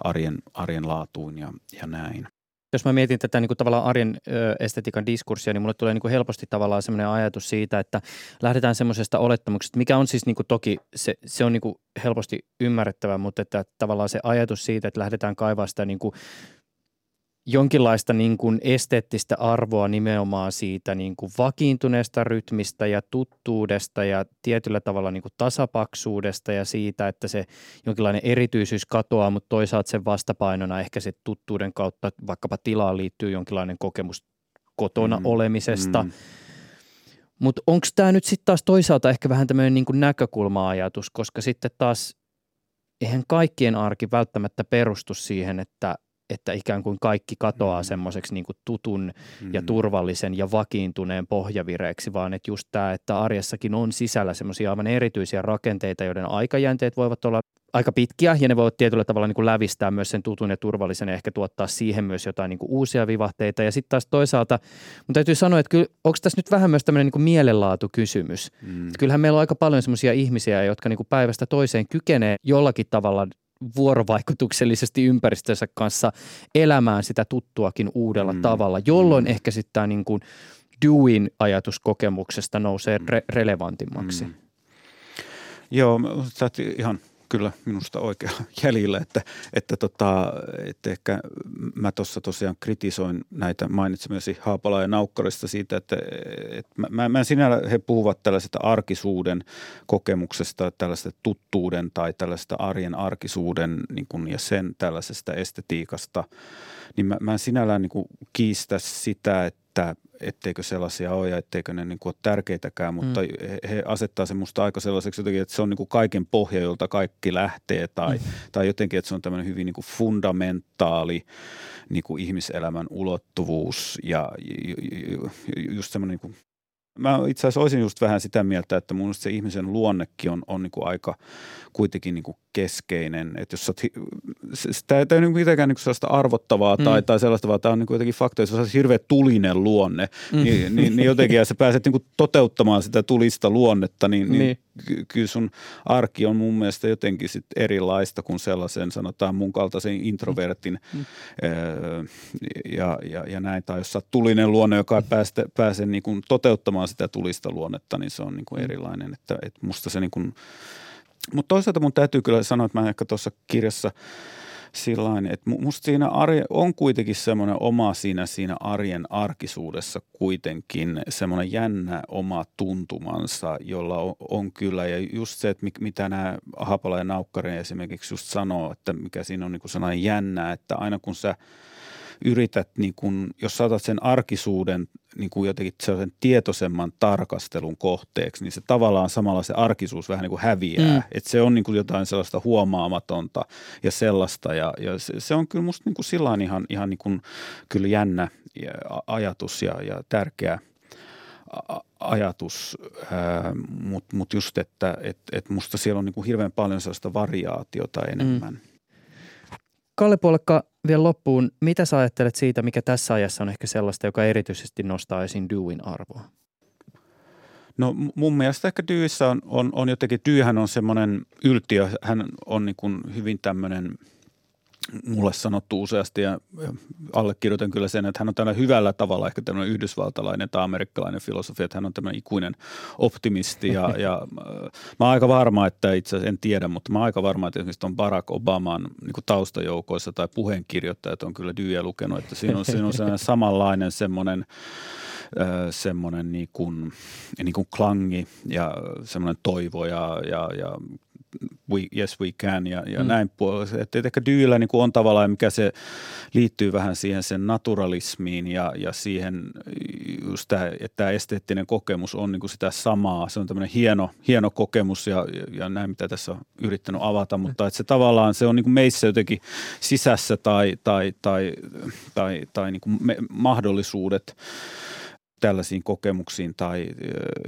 arjen, arjen laatuun ja, ja näin jos mä mietin tätä niin kuin tavallaan arjen ö, estetiikan diskurssia, niin mulle tulee niin kuin helposti tavallaan semmoinen ajatus siitä, että lähdetään semmoisesta olettamuksesta, mikä on siis niin kuin toki, se, se on niin kuin helposti ymmärrettävä, mutta että tavallaan se ajatus siitä, että lähdetään kaivaa sitä niin kuin jonkinlaista niin kuin esteettistä arvoa nimenomaan siitä niin kuin vakiintuneesta rytmistä ja tuttuudesta ja tietyllä tavalla niin kuin tasapaksuudesta ja siitä, että se jonkinlainen erityisyys katoaa, mutta toisaalta sen vastapainona ehkä se tuttuuden kautta vaikkapa tilaan liittyy jonkinlainen kokemus kotona mm, olemisesta. Mm. Mutta onko tämä nyt sitten taas toisaalta ehkä vähän tämmöinen niin näkökulma-ajatus, koska sitten taas eihän kaikkien arki välttämättä perustu siihen, että että ikään kuin kaikki katoaa mm. semmoiseksi niin tutun mm. ja turvallisen ja vakiintuneen pohjavireeksi, vaan että just tämä, että arjessakin on sisällä semmoisia aivan erityisiä rakenteita, joiden aikajänteet voivat olla aika pitkiä ja ne voivat tietyllä tavalla niin kuin lävistää myös sen tutun ja turvallisen ja ehkä tuottaa siihen myös jotain niin kuin uusia vivahteita. Ja sitten taas toisaalta, mutta täytyy sanoa, että kyllä, onko tässä nyt vähän myös tämmöinen niin kuin mielenlaatukysymys. Mm. Kyllähän meillä on aika paljon semmoisia ihmisiä, jotka niin kuin päivästä toiseen kykenee jollakin tavalla vuorovaikutuksellisesti ympäristönsä kanssa elämään sitä tuttuakin uudella mm. tavalla, jolloin mm. ehkä sitten tämä niin kuin doing ajatuskokemuksesta nousee re- relevantimmaksi. Mm. Joo, sä ihan kyllä minusta oikea jäljellä, että, että, tota, että ehkä mä tuossa tosiaan kritisoin näitä mainitsemasi Haapala ja Naukkarista siitä, että, että mä, mä sinällä he puhuvat tällaisesta arkisuuden kokemuksesta, tällaista tuttuuden tai tällaista arjen arkisuuden niin kuin, ja sen tällaisesta estetiikasta, niin mä, mä sinällään niin kuin kiistä sitä, että etteikö sellaisia ole ja etteikö ne niin kuin ole tärkeitäkään, mutta mm. he, asettaa se musta aika sellaiseksi jotenkin, että se on niin kuin kaiken pohja, jolta kaikki lähtee tai, mm. tai jotenkin, että se on tämmöinen hyvin niin kuin fundamentaali niin kuin ihmiselämän ulottuvuus ja just semmoinen niin kuin Mä itse asiassa olisin just vähän sitä mieltä, että mun se ihmisen luonnekin on, on niin kuin aika kuitenkin niin kuin keskeinen. Että jos sä tämä ei ole niin mitenkään niin sellaista arvottavaa mm. tai, tai sellaista, vaan tämä on niin jotenkin fakta, jos on hirveä tulinen luonne, mm. niin, niin, niin jotenkin ja sä pääset niin toteuttamaan sitä tulista luonnetta, niin, niin, niin. Ky- kyllä sun arki on mun mielestä jotenkin sit erilaista kuin sellaisen sanotaan mun kaltaisen introvertin mm. öö, ja, ja, ja näin. Tai jos sä tulinen luonne, joka ei pääse, pääse niin kuin toteuttamaan sitä tulista luonnetta, niin se on niin kuin mm. erilainen. Että, että musta se niin kuin, mutta toisaalta mun täytyy kyllä sanoa, että mä ehkä tuossa kirjassa sillain, että musta siinä arje, on kuitenkin semmoinen oma siinä, siinä arjen arkisuudessa kuitenkin semmoinen jännä oma tuntumansa, jolla on, on kyllä. Ja just se, että mitä nämä Hapala ja Naukkari esimerkiksi just sanoo, että mikä siinä on niin kuin sellainen jännä, että aina kun sä – yrität, niin kun, jos saatat sen arkisuuden niin kuin jotenkin sellaisen tietoisemman tarkastelun kohteeksi, niin se tavallaan samalla se arkisuus vähän niin kuin häviää. Mm. Että se on niin kuin jotain sellaista huomaamatonta ja sellaista. Ja, ja se, se on kyllä musta niin kuin sillain ihan, ihan niin kuin, kyllä jännä ajatus ja, ja tärkeä ajatus, mutta mut just, että et, et musta siellä on niinku hirveän paljon sellaista variaatiota enemmän. Mm. Kalle Puolekka, vielä loppuun, mitä sä ajattelet siitä, mikä tässä ajassa on ehkä sellaista, joka erityisesti nostaa esiin Dewin arvoa? No mun mielestä ehkä Dyyssä on, on, on jotenkin, Dyyhän on semmoinen yltiö, hän on niin kuin hyvin tämmöinen – mulle sanottu useasti ja allekirjoitan kyllä sen, että hän on tällä hyvällä tavalla ehkä tämmöinen yhdysvaltalainen tai amerikkalainen filosofia, että hän on tämmöinen ikuinen optimisti ja, ja äh, mä oon aika varma, että itse asiassa en tiedä, mutta mä oon aika varma, että esimerkiksi on Barack Obaman niin kuin taustajoukoissa tai puheenkirjoittajat on kyllä Dyyä lukenut, että siinä on, siinä on sellainen samanlainen semmoinen äh, semmoinen niin kuin, niin kuin klangi ja semmoinen toivo ja, ja, ja we, yes we can ja, ja mm. näin puolella. Että ehkä Dyyllä niin on tavallaan, mikä se liittyy vähän siihen sen naturalismiin ja, ja siihen just tämä, että tämä esteettinen kokemus on niin kuin sitä samaa. Se on tämmöinen hieno, hieno kokemus ja, ja näin, mitä tässä on yrittänyt avata, mutta että se tavallaan se on niin kuin meissä jotenkin sisässä tai, tai, tai, tai, tai niin kuin me, mahdollisuudet tällaisiin kokemuksiin tai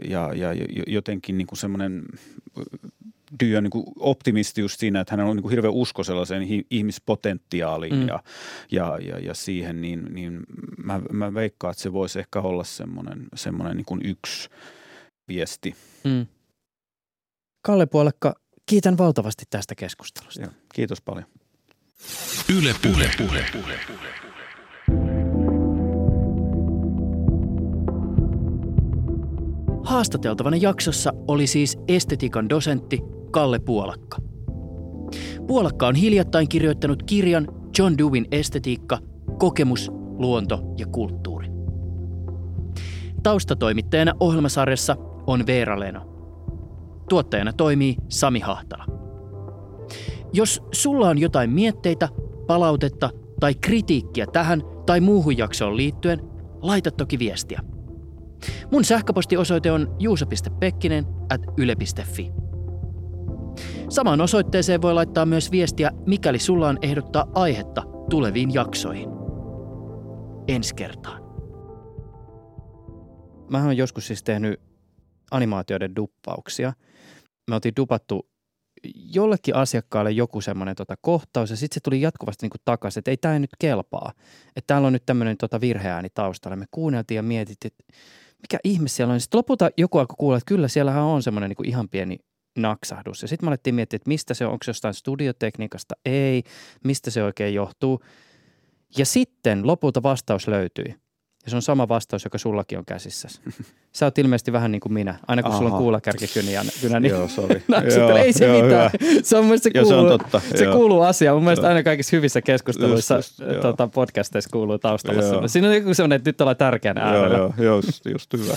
ja, ja jotenkin niin kuin semmoinen Dy on niin optimisti just siinä, että hän on niin hirveän usko sellaiseen ihmispotentiaaliin mm. ja, ja, ja, ja siihen, niin, niin mä, mä veikkaan, että se voisi ehkä olla semmoinen, semmoinen niin yksi viesti. Mm. Kalle Puolekka, kiitän valtavasti tästä keskustelusta. Ja, kiitos paljon. Yle puhe. puhe. puhe. puhe. Haastateltavana jaksossa oli siis estetiikan dosentti Kalle Puolakka. Puolakka on hiljattain kirjoittanut kirjan John Dewin estetiikka, kokemus, luonto ja kulttuuri. Taustatoimittajana ohjelmasarjassa on Veera Leno. Tuottajana toimii Sami Hahtala. Jos sulla on jotain mietteitä, palautetta tai kritiikkiä tähän tai muuhun jaksoon liittyen, laita toki viestiä. Mun sähköpostiosoite on juuso.pekkinen at yle.fi. Samaan osoitteeseen voi laittaa myös viestiä, mikäli sulla on ehdottaa aihetta tuleviin jaksoihin. Ensi kertaan. Mä oon joskus siis tehnyt animaatioiden duppauksia. Me oltiin dupattu jollekin asiakkaalle joku semmoinen tota kohtaus ja sitten se tuli jatkuvasti niinku takaisin, että ei tämä nyt kelpaa. Että täällä on nyt tämmöinen tota virheääni taustalla. Me kuunneltiin ja mietittiin, että mikä ihme siellä on. Sitten lopulta joku alkoi kuulla, että kyllä siellähän on semmoinen niin ihan pieni naksahdus. Ja sitten me alettiin miettiä, että mistä se on, onko se jostain studiotekniikasta, ei, mistä se oikein johtuu. Ja sitten lopulta vastaus löytyi. Ja se on sama vastaus, joka sullakin on käsissä. Sä oot ilmeisesti vähän niin kuin minä. Aina kun Aha. sulla on kuulakärkikynä, niin joo, sorry. joo, ei se joo, mitään. Hyvä. Se on se, kuuluu, se, on totta. se kuuluu asiaan. Mun mielestä aina kaikissa hyvissä keskusteluissa just, just, tota, podcasteissa kuuluu taustalla joo. Siinä on joku sellainen, että nyt ollaan tärkeänä äärellä. Joo, joo, just, just hyvä.